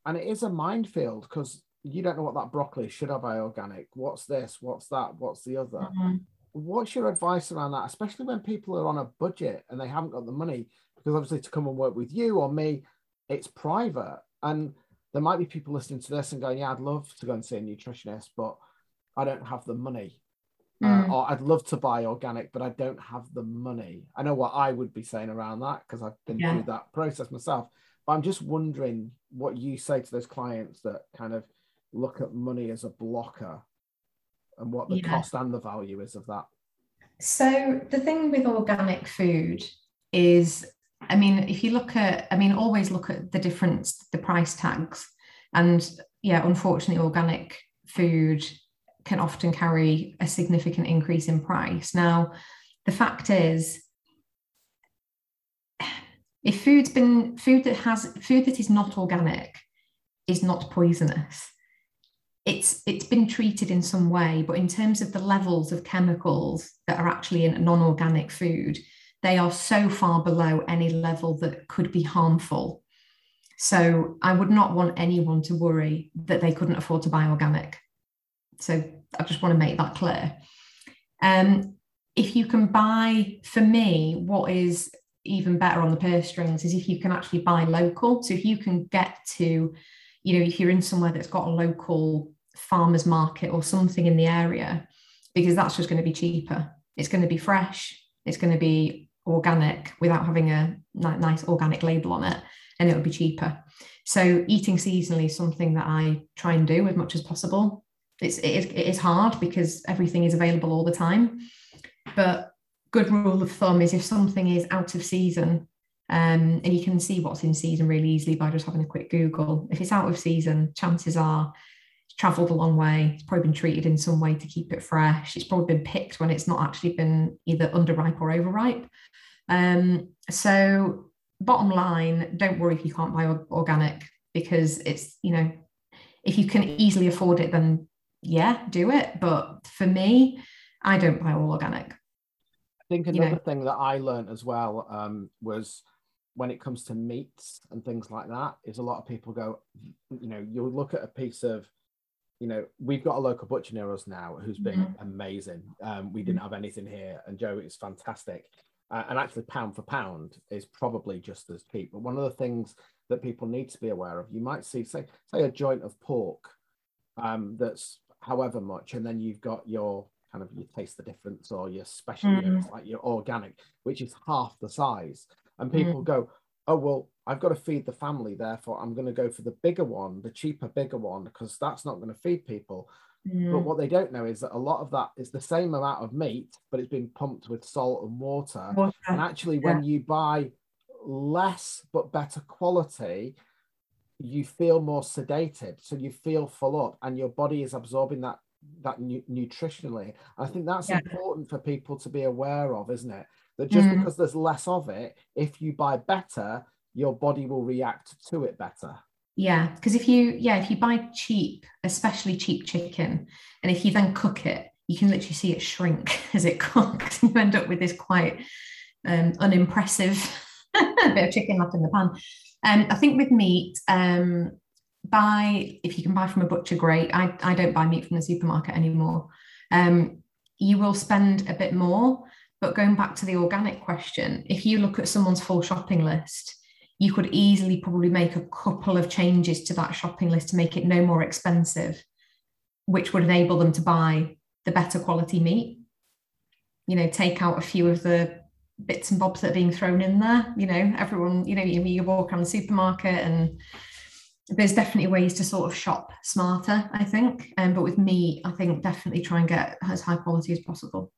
And it is a minefield because you don't know what that broccoli. Should I buy organic? What's this? What's that? What's the other? Mm-hmm. What's your advice around that, especially when people are on a budget and they haven't got the money? Because obviously, to come and work with you or me, it's private. And there might be people listening to this and going, Yeah, I'd love to go and see a nutritionist, but I don't have the money. Mm. Uh, or I'd love to buy organic, but I don't have the money. I know what I would be saying around that because I've been yeah. through that process myself. But I'm just wondering what you say to those clients that kind of look at money as a blocker and what the yeah. cost and the value is of that. So, the thing with organic food is, I mean, if you look at, I mean, always look at the difference, the price tags. And yeah, unfortunately, organic food can often carry a significant increase in price. Now, the fact is, if food's been food that has food that is not organic is not poisonous. It's it's been treated in some way, but in terms of the levels of chemicals that are actually in non-organic food, they are so far below any level that could be harmful. So I would not want anyone to worry that they couldn't afford to buy organic. So I just want to make that clear. Um, if you can buy, for me, what is even better on the purse strings is if you can actually buy local. So if you can get to, you know, if you're in somewhere that's got a local farmers market or something in the area, because that's just going to be cheaper. It's going to be fresh. It's going to be organic without having a nice organic label on it, and it would be cheaper. So eating seasonally is something that I try and do as much as possible it's it is, it is hard because everything is available all the time but good rule of thumb is if something is out of season um, and you can see what's in season really easily by just having a quick google if it's out of season chances are traveled a long way it's probably been treated in some way to keep it fresh it's probably been picked when it's not actually been either underripe or overripe um, so bottom line don't worry if you can't buy organic because it's you know if you can easily afford it then yeah, do it. But for me, I don't buy all organic. I think another you know? thing that I learned as well um, was when it comes to meats and things like that, is a lot of people go, you know, you'll look at a piece of, you know, we've got a local butcher near us now who's been mm-hmm. amazing. Um, we didn't have anything here, and Joe is fantastic. Uh, and actually, pound for pound is probably just as cheap. But one of the things that people need to be aware of, you might see, say, say a joint of pork um, that's however much, and then you've got your kind of you taste the difference or your special, mm. mm. like your organic, which is half the size. And people mm. go, oh well, I've got to feed the family, therefore I'm going to go for the bigger one, the cheaper, bigger one, because that's not going to feed people. Mm. But what they don't know is that a lot of that is the same amount of meat, but it's been pumped with salt and water. water. And actually, yeah. when you buy less but better quality, you feel more sedated so you feel full up and your body is absorbing that that nu- nutritionally i think that's yeah. important for people to be aware of isn't it that just mm. because there's less of it if you buy better your body will react to it better yeah because if you yeah if you buy cheap especially cheap chicken and if you then cook it you can literally see it shrink *laughs* as it cooks you end up with this quite um, unimpressive *laughs* bit of chicken left in the pan um, I think with meat, um, buy if you can buy from a butcher, great. I, I don't buy meat from the supermarket anymore. Um, you will spend a bit more, but going back to the organic question, if you look at someone's full shopping list, you could easily probably make a couple of changes to that shopping list to make it no more expensive, which would enable them to buy the better quality meat. You know, take out a few of the bits and bobs that are being thrown in there. You know, everyone, you know, you, you walk around the supermarket and there's definitely ways to sort of shop smarter, I think. Um, but with me, I think definitely try and get as high quality as possible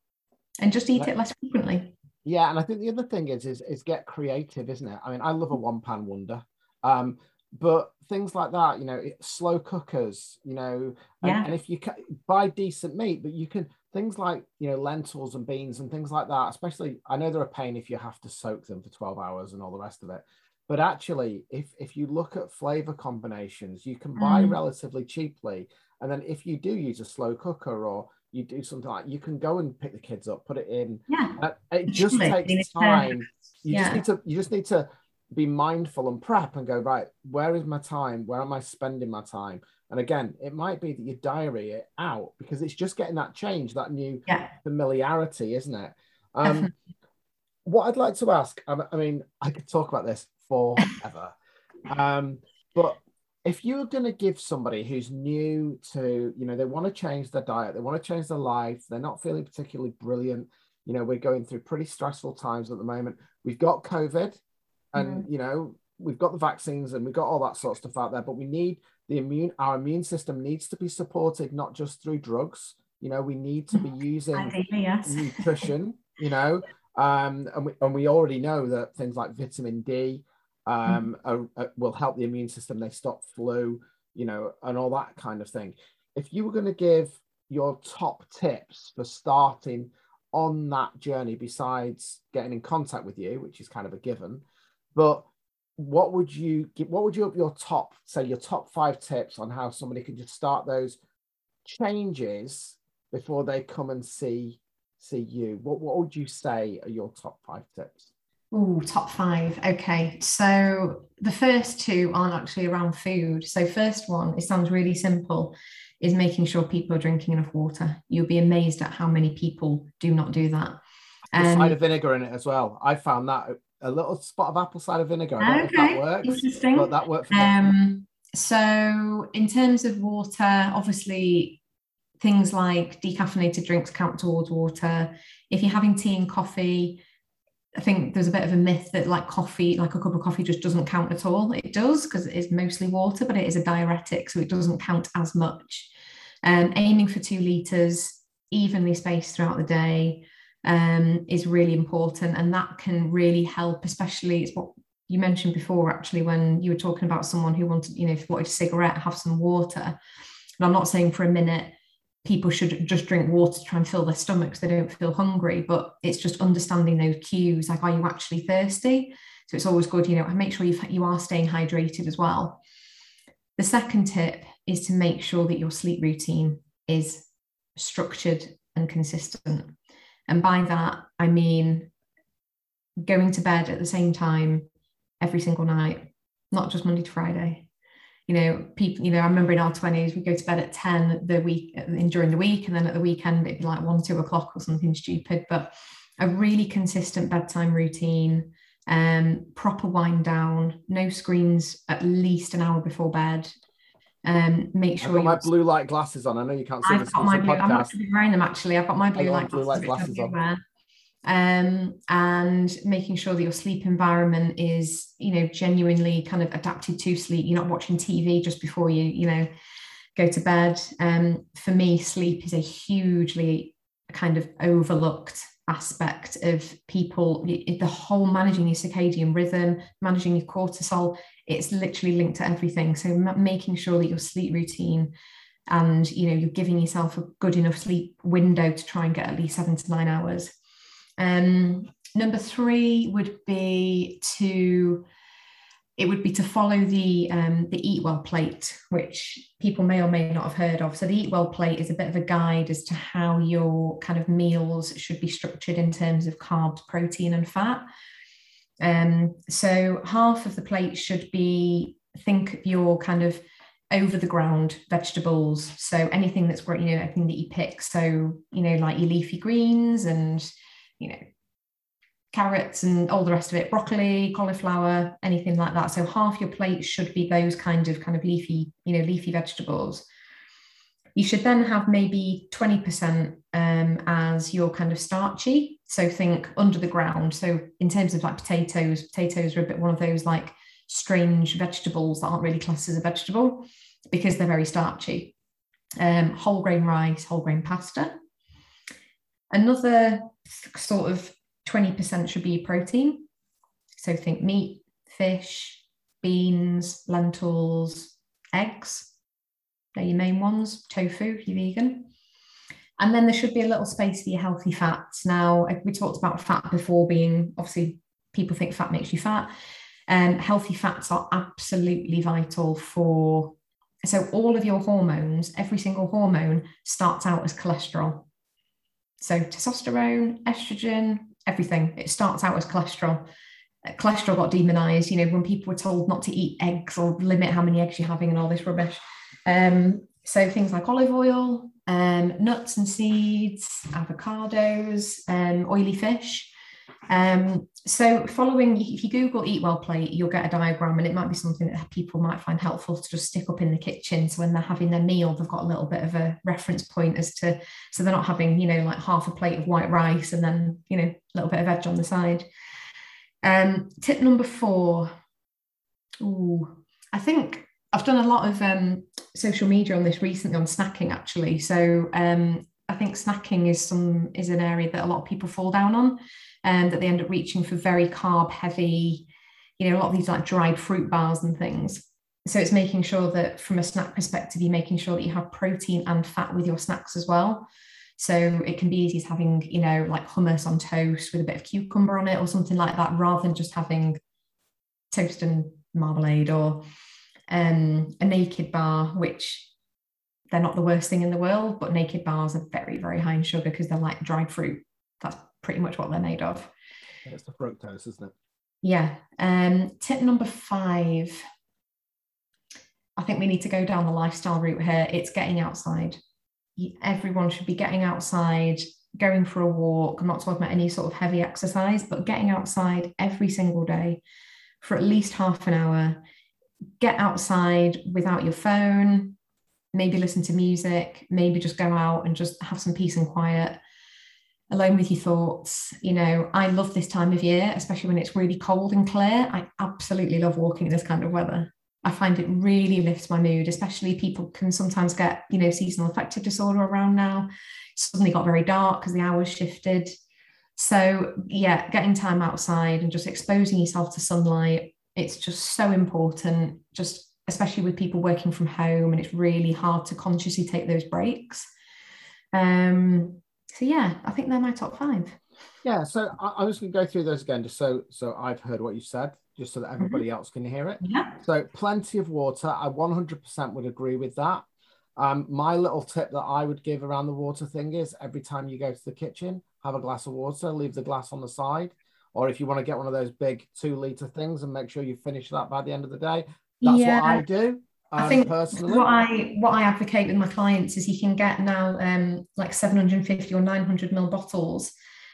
and just eat it less frequently. Yeah, and I think the other thing is is is get creative, isn't it? I mean, I love a one pan wonder. Um, but things like that, you know, slow cookers, you know, and, yeah. and if you can buy decent meat, but you can things like you know lentils and beans and things like that especially i know they're a pain if you have to soak them for 12 hours and all the rest of it but actually if if you look at flavor combinations you can buy mm. relatively cheaply and then if you do use a slow cooker or you do something like you can go and pick the kids up put it in. Yeah uh, it just takes time. You yeah. just need to you just need to be mindful and prep and go right where is my time? Where am i spending my time? And again, it might be that you diary it out because it's just getting that change, that new yeah. familiarity, isn't it? Um, what I'd like to ask, I mean, I could talk about this forever, *laughs* um, but if you're going to give somebody who's new to, you know, they want to change their diet, they want to change their life, they're not feeling particularly brilliant. You know, we're going through pretty stressful times at the moment. We've got COVID, and mm. you know, we've got the vaccines and we've got all that sort of stuff out there, but we need the immune our immune system needs to be supported not just through drugs you know we need to be using yes. *laughs* nutrition you know um, and, we, and we already know that things like vitamin d um, mm. are, are, will help the immune system they stop flu you know and all that kind of thing. If you were going to give your top tips for starting on that journey besides getting in contact with you which is kind of a given but what would you give what would you your top say your top five tips on how somebody can just start those changes before they come and see see you? What, what would you say are your top five tips Oh, top five. Okay. So the first two aren't actually around food. So, first one, it sounds really simple, is making sure people are drinking enough water. You'll be amazed at how many people do not do that. Um, cider vinegar in it as well. I found that a little spot of apple cider vinegar. I okay. that works. Interesting. But that worked for um, So, in terms of water, obviously, things like decaffeinated drinks count towards water. If you're having tea and coffee, I think there's a bit of a myth that like coffee, like a cup of coffee, just doesn't count at all. It does because it is mostly water, but it is a diuretic, so it doesn't count as much. Um, aiming for two liters, evenly spaced throughout the day um, is really important. And that can really help, especially it's what you mentioned before, actually, when you were talking about someone who wanted, you know, if you wanted a cigarette, have some water. And I'm not saying for a minute people should just drink water to try and fill their stomachs, they don't feel hungry, but it's just understanding those cues, like, are you actually thirsty? So it's always good, you know, make sure you you are staying hydrated as well. The second tip is to make sure that your sleep routine is structured and consistent. And by that, I mean going to bed at the same time every single night, not just Monday to Friday. You know, people, you know, I remember in our 20s, we go to bed at 10 the week in during the week, and then at the weekend it'd be like one, two o'clock or something stupid. But a really consistent bedtime routine, um, proper wind down, no screens at least an hour before bed. Um, make sure I've got my blue light glasses on. I know you can't see I've this got my blue. I'm not wearing them actually. I've got my blue light blue glasses, light glasses on. Um, and making sure that your sleep environment is, you know, genuinely kind of adapted to sleep. You're not watching TV just before you, you know, go to bed. Um, for me, sleep is a hugely kind of overlooked aspect of people the whole managing your circadian rhythm managing your cortisol it's literally linked to everything so making sure that your sleep routine and you know you're giving yourself a good enough sleep window to try and get at least seven to nine hours um, number three would be to it would be to follow the um, the Eat Well plate, which people may or may not have heard of. So the Eat Well plate is a bit of a guide as to how your kind of meals should be structured in terms of carbs, protein, and fat. Um, so half of the plate should be think of your kind of over the ground vegetables. So anything that's you know, anything that you pick. So you know, like your leafy greens and you know carrots and all the rest of it, broccoli, cauliflower, anything like that. So half your plate should be those kind of kind of leafy, you know, leafy vegetables. You should then have maybe 20% um, as your kind of starchy. So think under the ground. So in terms of like potatoes, potatoes are a bit one of those like strange vegetables that aren't really classed as a vegetable because they're very starchy. Um, whole grain rice, whole grain pasta. Another sort of 20% should be protein. So think meat, fish, beans, lentils, eggs. They're your main ones. Tofu if you're vegan. And then there should be a little space for your healthy fats. Now, we talked about fat before being obviously people think fat makes you fat. Um, healthy fats are absolutely vital for. So, all of your hormones, every single hormone starts out as cholesterol. So, testosterone, estrogen, everything. It starts out as cholesterol. Uh, cholesterol got demonized, you know, when people were told not to eat eggs or limit how many eggs you're having and all this rubbish. Um, so things like olive oil, um, nuts and seeds, avocados, um, oily fish. Um, so following, if you Google Eat Well Plate, you'll get a diagram and it might be something that people might find helpful to just stick up in the kitchen. So when they're having their meal, they've got a little bit of a reference point as to, so they're not having, you know, like half a plate of white rice and then, you know, a little bit of veg on the side. Um, tip number four. Ooh, I think I've done a lot of um, social media on this recently on snacking actually. So um, I think snacking is some is an area that a lot of people fall down on and that they end up reaching for very carb heavy, you know, a lot of these like dried fruit bars and things. So it's making sure that from a snack perspective, you're making sure that you have protein and fat with your snacks as well. So it can be easy as having, you know, like hummus on toast with a bit of cucumber on it or something like that, rather than just having toast and marmalade or um, a naked bar, which they're not the worst thing in the world, but naked bars are very, very high in sugar because they're like dried fruit. That's pretty much what they're made of. It's the fructose, isn't it? Yeah. Um, tip number five. I think we need to go down the lifestyle route here. It's getting outside. Everyone should be getting outside, going for a walk. I'm not talking about any sort of heavy exercise, but getting outside every single day for at least half an hour. Get outside without your phone, maybe listen to music, maybe just go out and just have some peace and quiet alone with your thoughts. You know, I love this time of year, especially when it's really cold and clear. I absolutely love walking in this kind of weather. I find it really lifts my mood, especially people can sometimes get, you know, seasonal affective disorder around now. Suddenly got very dark because the hours shifted. So, yeah, getting time outside and just exposing yourself to sunlight, it's just so important, just especially with people working from home and it's really hard to consciously take those breaks. Um, so yeah, I think they're my top five. Yeah, so I, am just going to go through those again, just so so I've heard what you said, just so that everybody mm-hmm. else can hear it. Yeah. So plenty of water. I 100% would agree with that. Um, my little tip that I would give around the water thing is every time you go to the kitchen, have a glass of water, leave the glass on the side. Or if you want to get one of those big two liter things and make sure you finish that by the end of the day, that's Yeah. what I do. I think personally. what I what I advocate with my clients is you can get now um, like 750 or 900 ml bottles,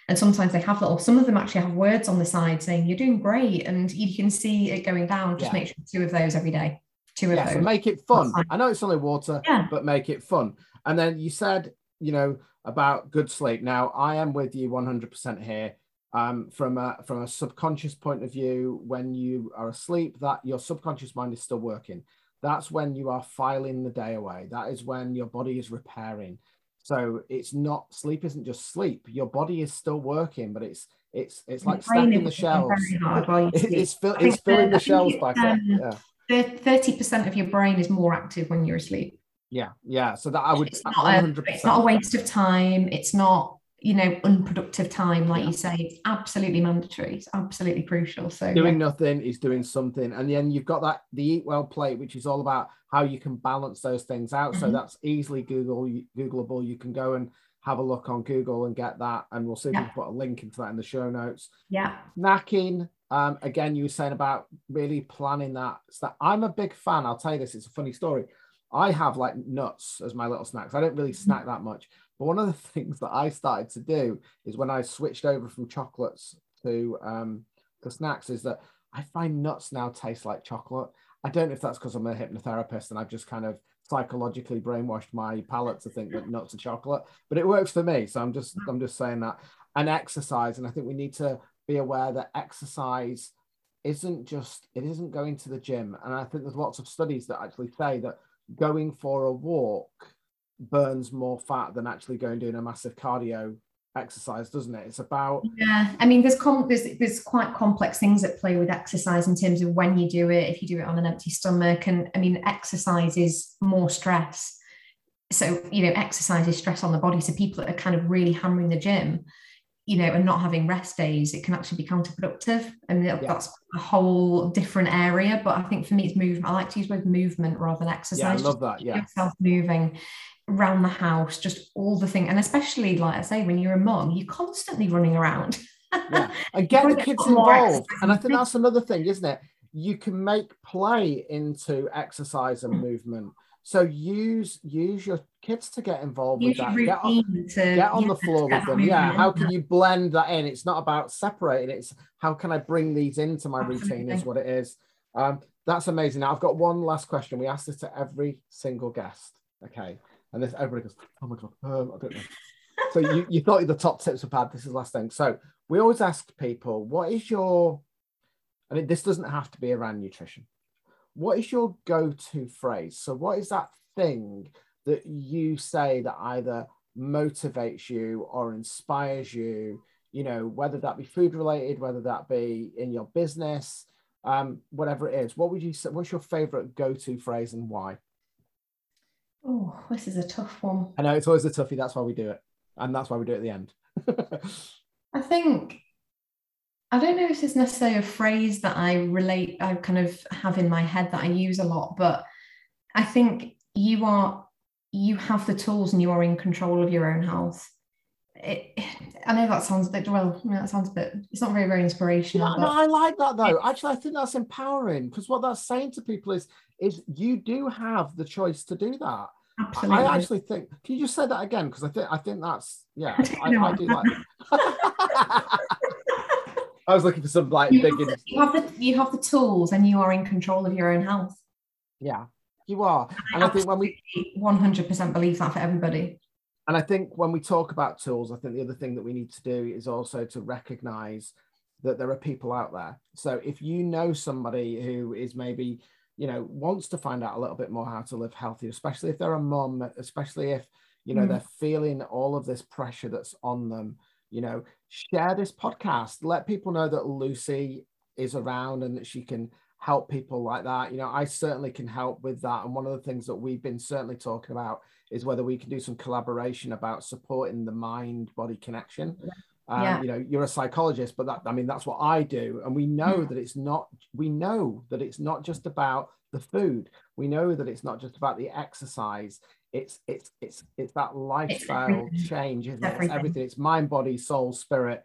and sometimes they have little. Some of them actually have words on the side saying "You're doing great," and you can see it going down. Just Yeah. make sure two of those every day. Two of yeah, so those. make it fun. I know it's only water, Yeah. but make it fun. And then you said, you know, about good sleep. Now I am with you 100% here. Um, from a from a subconscious point of view, when you are asleep, that your subconscious mind is still working. That's when you are filing the day away. That is when your body is repairing. So it's not sleep isn't just sleep. Your body is still working, but it's it's it's like stacking the shelves. very hard while you It- sleep. it's fill, it's filling the shelves back up. um, Yeah. Thirty percent of your brain is more active when you're asleep. Yeah, yeah. So that I would It's not, a, it's not a waste of time. It's not you know unproductive time, like Yeah. you say. It's absolutely mandatory. It's absolutely crucial. So doing yeah. nothing is doing something and then you've got that the eat well plate which is all about how you can balance those things out so Mhm. that's easily google googleable you can go and have a look on google and get that and we'll see if we can put a link into that in the show notes yeah. snacking um again you were saying about really planning that so i'm a big fan i'll tell you this it's a funny story i have like nuts as my little snacks i don't really snack that much but one of the *laughs* things that i started to do is when i switched over from chocolates to um snacks is that i find nuts now taste like chocolate. I don't know if that's because i'm a hypnotherapist and i've just kind of psychologically brainwashed my palate to think that nuts are chocolate but it works for me. So i'm just i'm just saying that. And exercise and i think we need to be aware that exercise isn't just it isn't going to the gym. And i think there's lots of studies that actually say that going for a walk burns more fat than actually going doing a massive cardio exercise doesn't it it's about Yeah, I mean, there's com- there's there's quite complex things at play with exercise in terms of when you do it, if you do it on an empty stomach, and I mean, exercise is more stress. So you know, exercise is stress on the body. So people that are kind of really hammering the gym, you know, and not having rest days, it can actually be counterproductive, and that- Yeah. that's a whole different area. But I think for me, it's movement. I like to use both movement rather than exercise. yeah i Just love that keep yeah yourself moving around the house, just all the thing, and especially like I say, when you're a mum, you're constantly running around. yeah. *laughs* And get the kids involved. and i think that's another thing isn't it? You can make play into exercise and movement. So use use your kids to get involved Use with that. Get on, to get on yeah, the floor with them. Yeah how can you blend that in? It's not about separating it's how can i bring these into my routine is what it is. Um, that's amazing. Now i've got one last question. We ask this to every single guest. Okay and this everybody goes oh my god um, i don't know. So you, you thought the top tips were bad this is last thing. So we always ask people what is your i mean this doesn't have to be around nutrition. What is your go-to phrase? So what is that thing that you say that either motivates you or inspires you? You know whether that be food related whether that be in your business um, whatever it is. What would you say what's your favorite go-to phrase and why Oh, this is a tough one. i know it's always a toughie that's why we do it and that's why we do it at the end *laughs* I think I don't know if it's necessarily a phrase that I relate, I kind of have in my head that I use a lot, but I think you are, you have the tools and you are in control of your own health. It, I know that sounds a bit, well, I mean, that sounds a bit, it's not very, very inspirational. no, I like that though. Actually, I think that's empowering because what that's saying to people is, is you do have the choice to do that. Absolutely. I actually think. Can you just say that again? Because I think I think that's yeah. *laughs* I I, I do like. *laughs* I was looking for some like you, big. have, the- you have the you have the tools and you are in control of your own health. Yeah, you are, and I think when we One hundred percent believe that for everybody. and I think when we talk about tools, I think the other thing that we need to do is also to recognize that there are people out there. So if you know somebody who is maybe, you know, wants to find out a little bit more how to live healthy, especially if they're a mum, especially if, you know, Mm. they're feeling all of this pressure that's on them, you know, share this podcast. Let people know that Lucy is around and that she can help people like that. You know, I certainly can help with that. And one of the things that we've been certainly talking about is whether we can do some collaboration about supporting the mind body connection. Um, Yeah. You know, you're a psychologist, but that I mean that's what I do, and we know Yeah. that it's not. We know that it's not just about the food. We know that it's not just about the exercise. it's it's it's it's that lifestyle everything. change, isn't it? It's Everything. everything. It's mind, body, soul, spirit.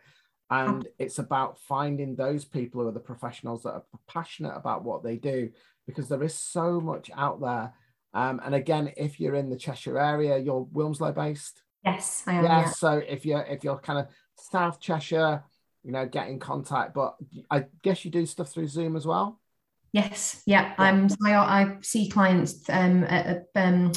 And it's about finding those people who are the professionals that are passionate about what they do because there is so much out there. Um, and again, if you're in the Cheshire area, you're Wilmslow based. Yes, I am. Yeah. Yeah. So if you're if you're kind of South Cheshire, you know, get in contact. But I guess you do stuff through Zoom as well. Yes, yeah. I'm. so I, I see clients um, at a um,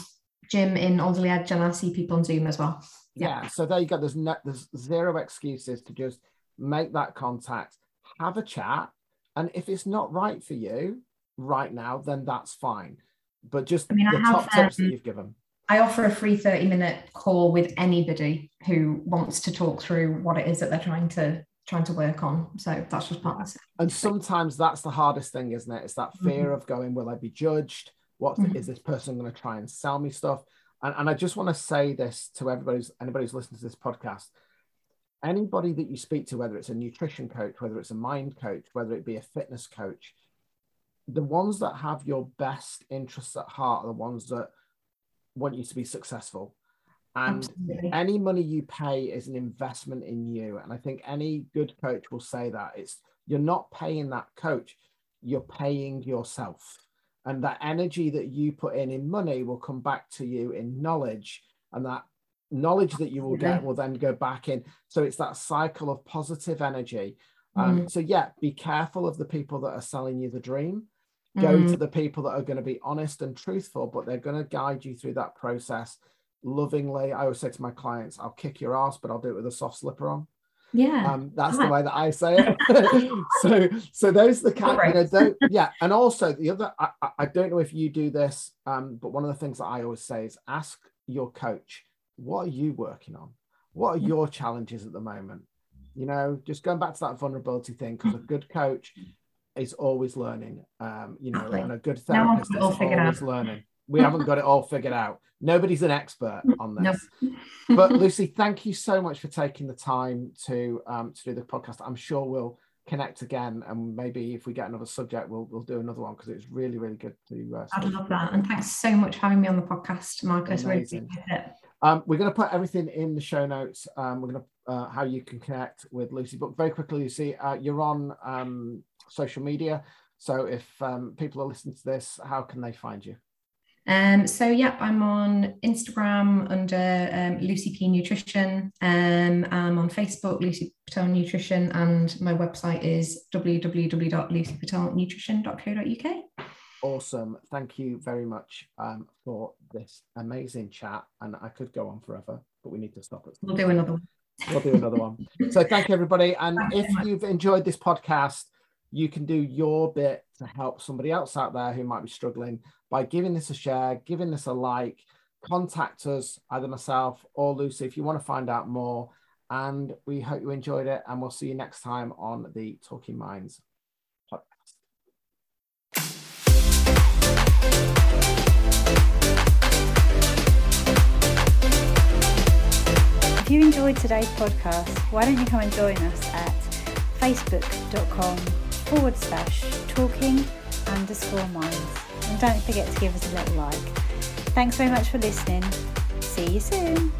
gym in Alderley Edge, and I see people on Zoom as well. Yeah. So there you go. There's no, there's zero excuses to just make that contact, have a chat, and if it's not right for you right now, then that's fine. But just I mean, I the have, top tips that um, you've given. I offer a free 30 minute call with anybody who wants to talk through what it is that they're trying to trying to work on. So that's just part of it. And sometimes that's the hardest thing, isn't it? It's that fear of going, will I be judged? What is Mhm. this person going to try and sell me stuff? And, and I just want to say this to everybody's anybody who's listening to this podcast. Anybody that you speak to, whether it's a nutrition coach, whether it's a mind coach, whether it be a fitness coach, the ones that have your best interests at heart are the ones that want you to be successful. And Absolutely. any money you pay is an investment in you. And i think any good coach will say that. It's you're not paying that coach you're paying yourself. And that energy that you put in in money will come back to you in knowledge. And that knowledge that you will get will then go back in. So it's that cycle of positive energy. Um, so yeah be careful of the people that are selling you the dream go Mm. to the people that are going to be honest and truthful but they're going to guide you through that process lovingly. I always say to my clients i'll kick your ass but i'll do it with a soft slipper on. Yeah. um that's the way that i say it. *laughs* *laughs* So so those are the kind you know yeah and also the other I, I- I don't know if you do this um but one of the things that i always say is ask your coach what are you working on? What are your challenges at the moment? You know just going back to that vulnerability thing because a good coach is always learning um you know Exactly. and a good therapist got it all is always learning we haven't got it all figured out nobody's an expert *laughs* on Nope. this but Lucy, thank you so much for taking the time to um, to do the podcast. I'm sure we'll connect again, and maybe if we get another subject, we'll we'll do another one because it's really really good to. Uh, I'd love that. And thanks so much for having me on the podcast, Marcus. Amazing. appreciate it. Um, we're going to put everything in the show notes. Um, we're going to uh, how you can connect with Lucy. But very quickly, Lucy, uh, you're on um, social media. So if um, people are listening to this, how can they find you? Um, so yeah, I'm on Instagram under um, Lucy P Nutrition. Um, I'm on Facebook, Lucy Patel Nutrition, and my website is www.lucypatelnutrition.co.uk. Awesome. Thank you very much um, for this amazing chat. And I could go on forever, but we need to stop it. We'll do another one. We'll do another one. So thank you, everybody. And *laughs* if you've enjoyed this podcast, you can do your bit to help somebody else out there who might be struggling by giving this a share, giving this a like. Contact us, either myself or Lucy, if you want to find out more. And we hope you enjoyed it. And we'll see you next time on the Talking Minds podcast. If you enjoyed today's podcast, why don't you come and join us at facebook.com forward slash talking underscore minds. And don't forget to give us a little like. Thanks very much for listening. See you soon.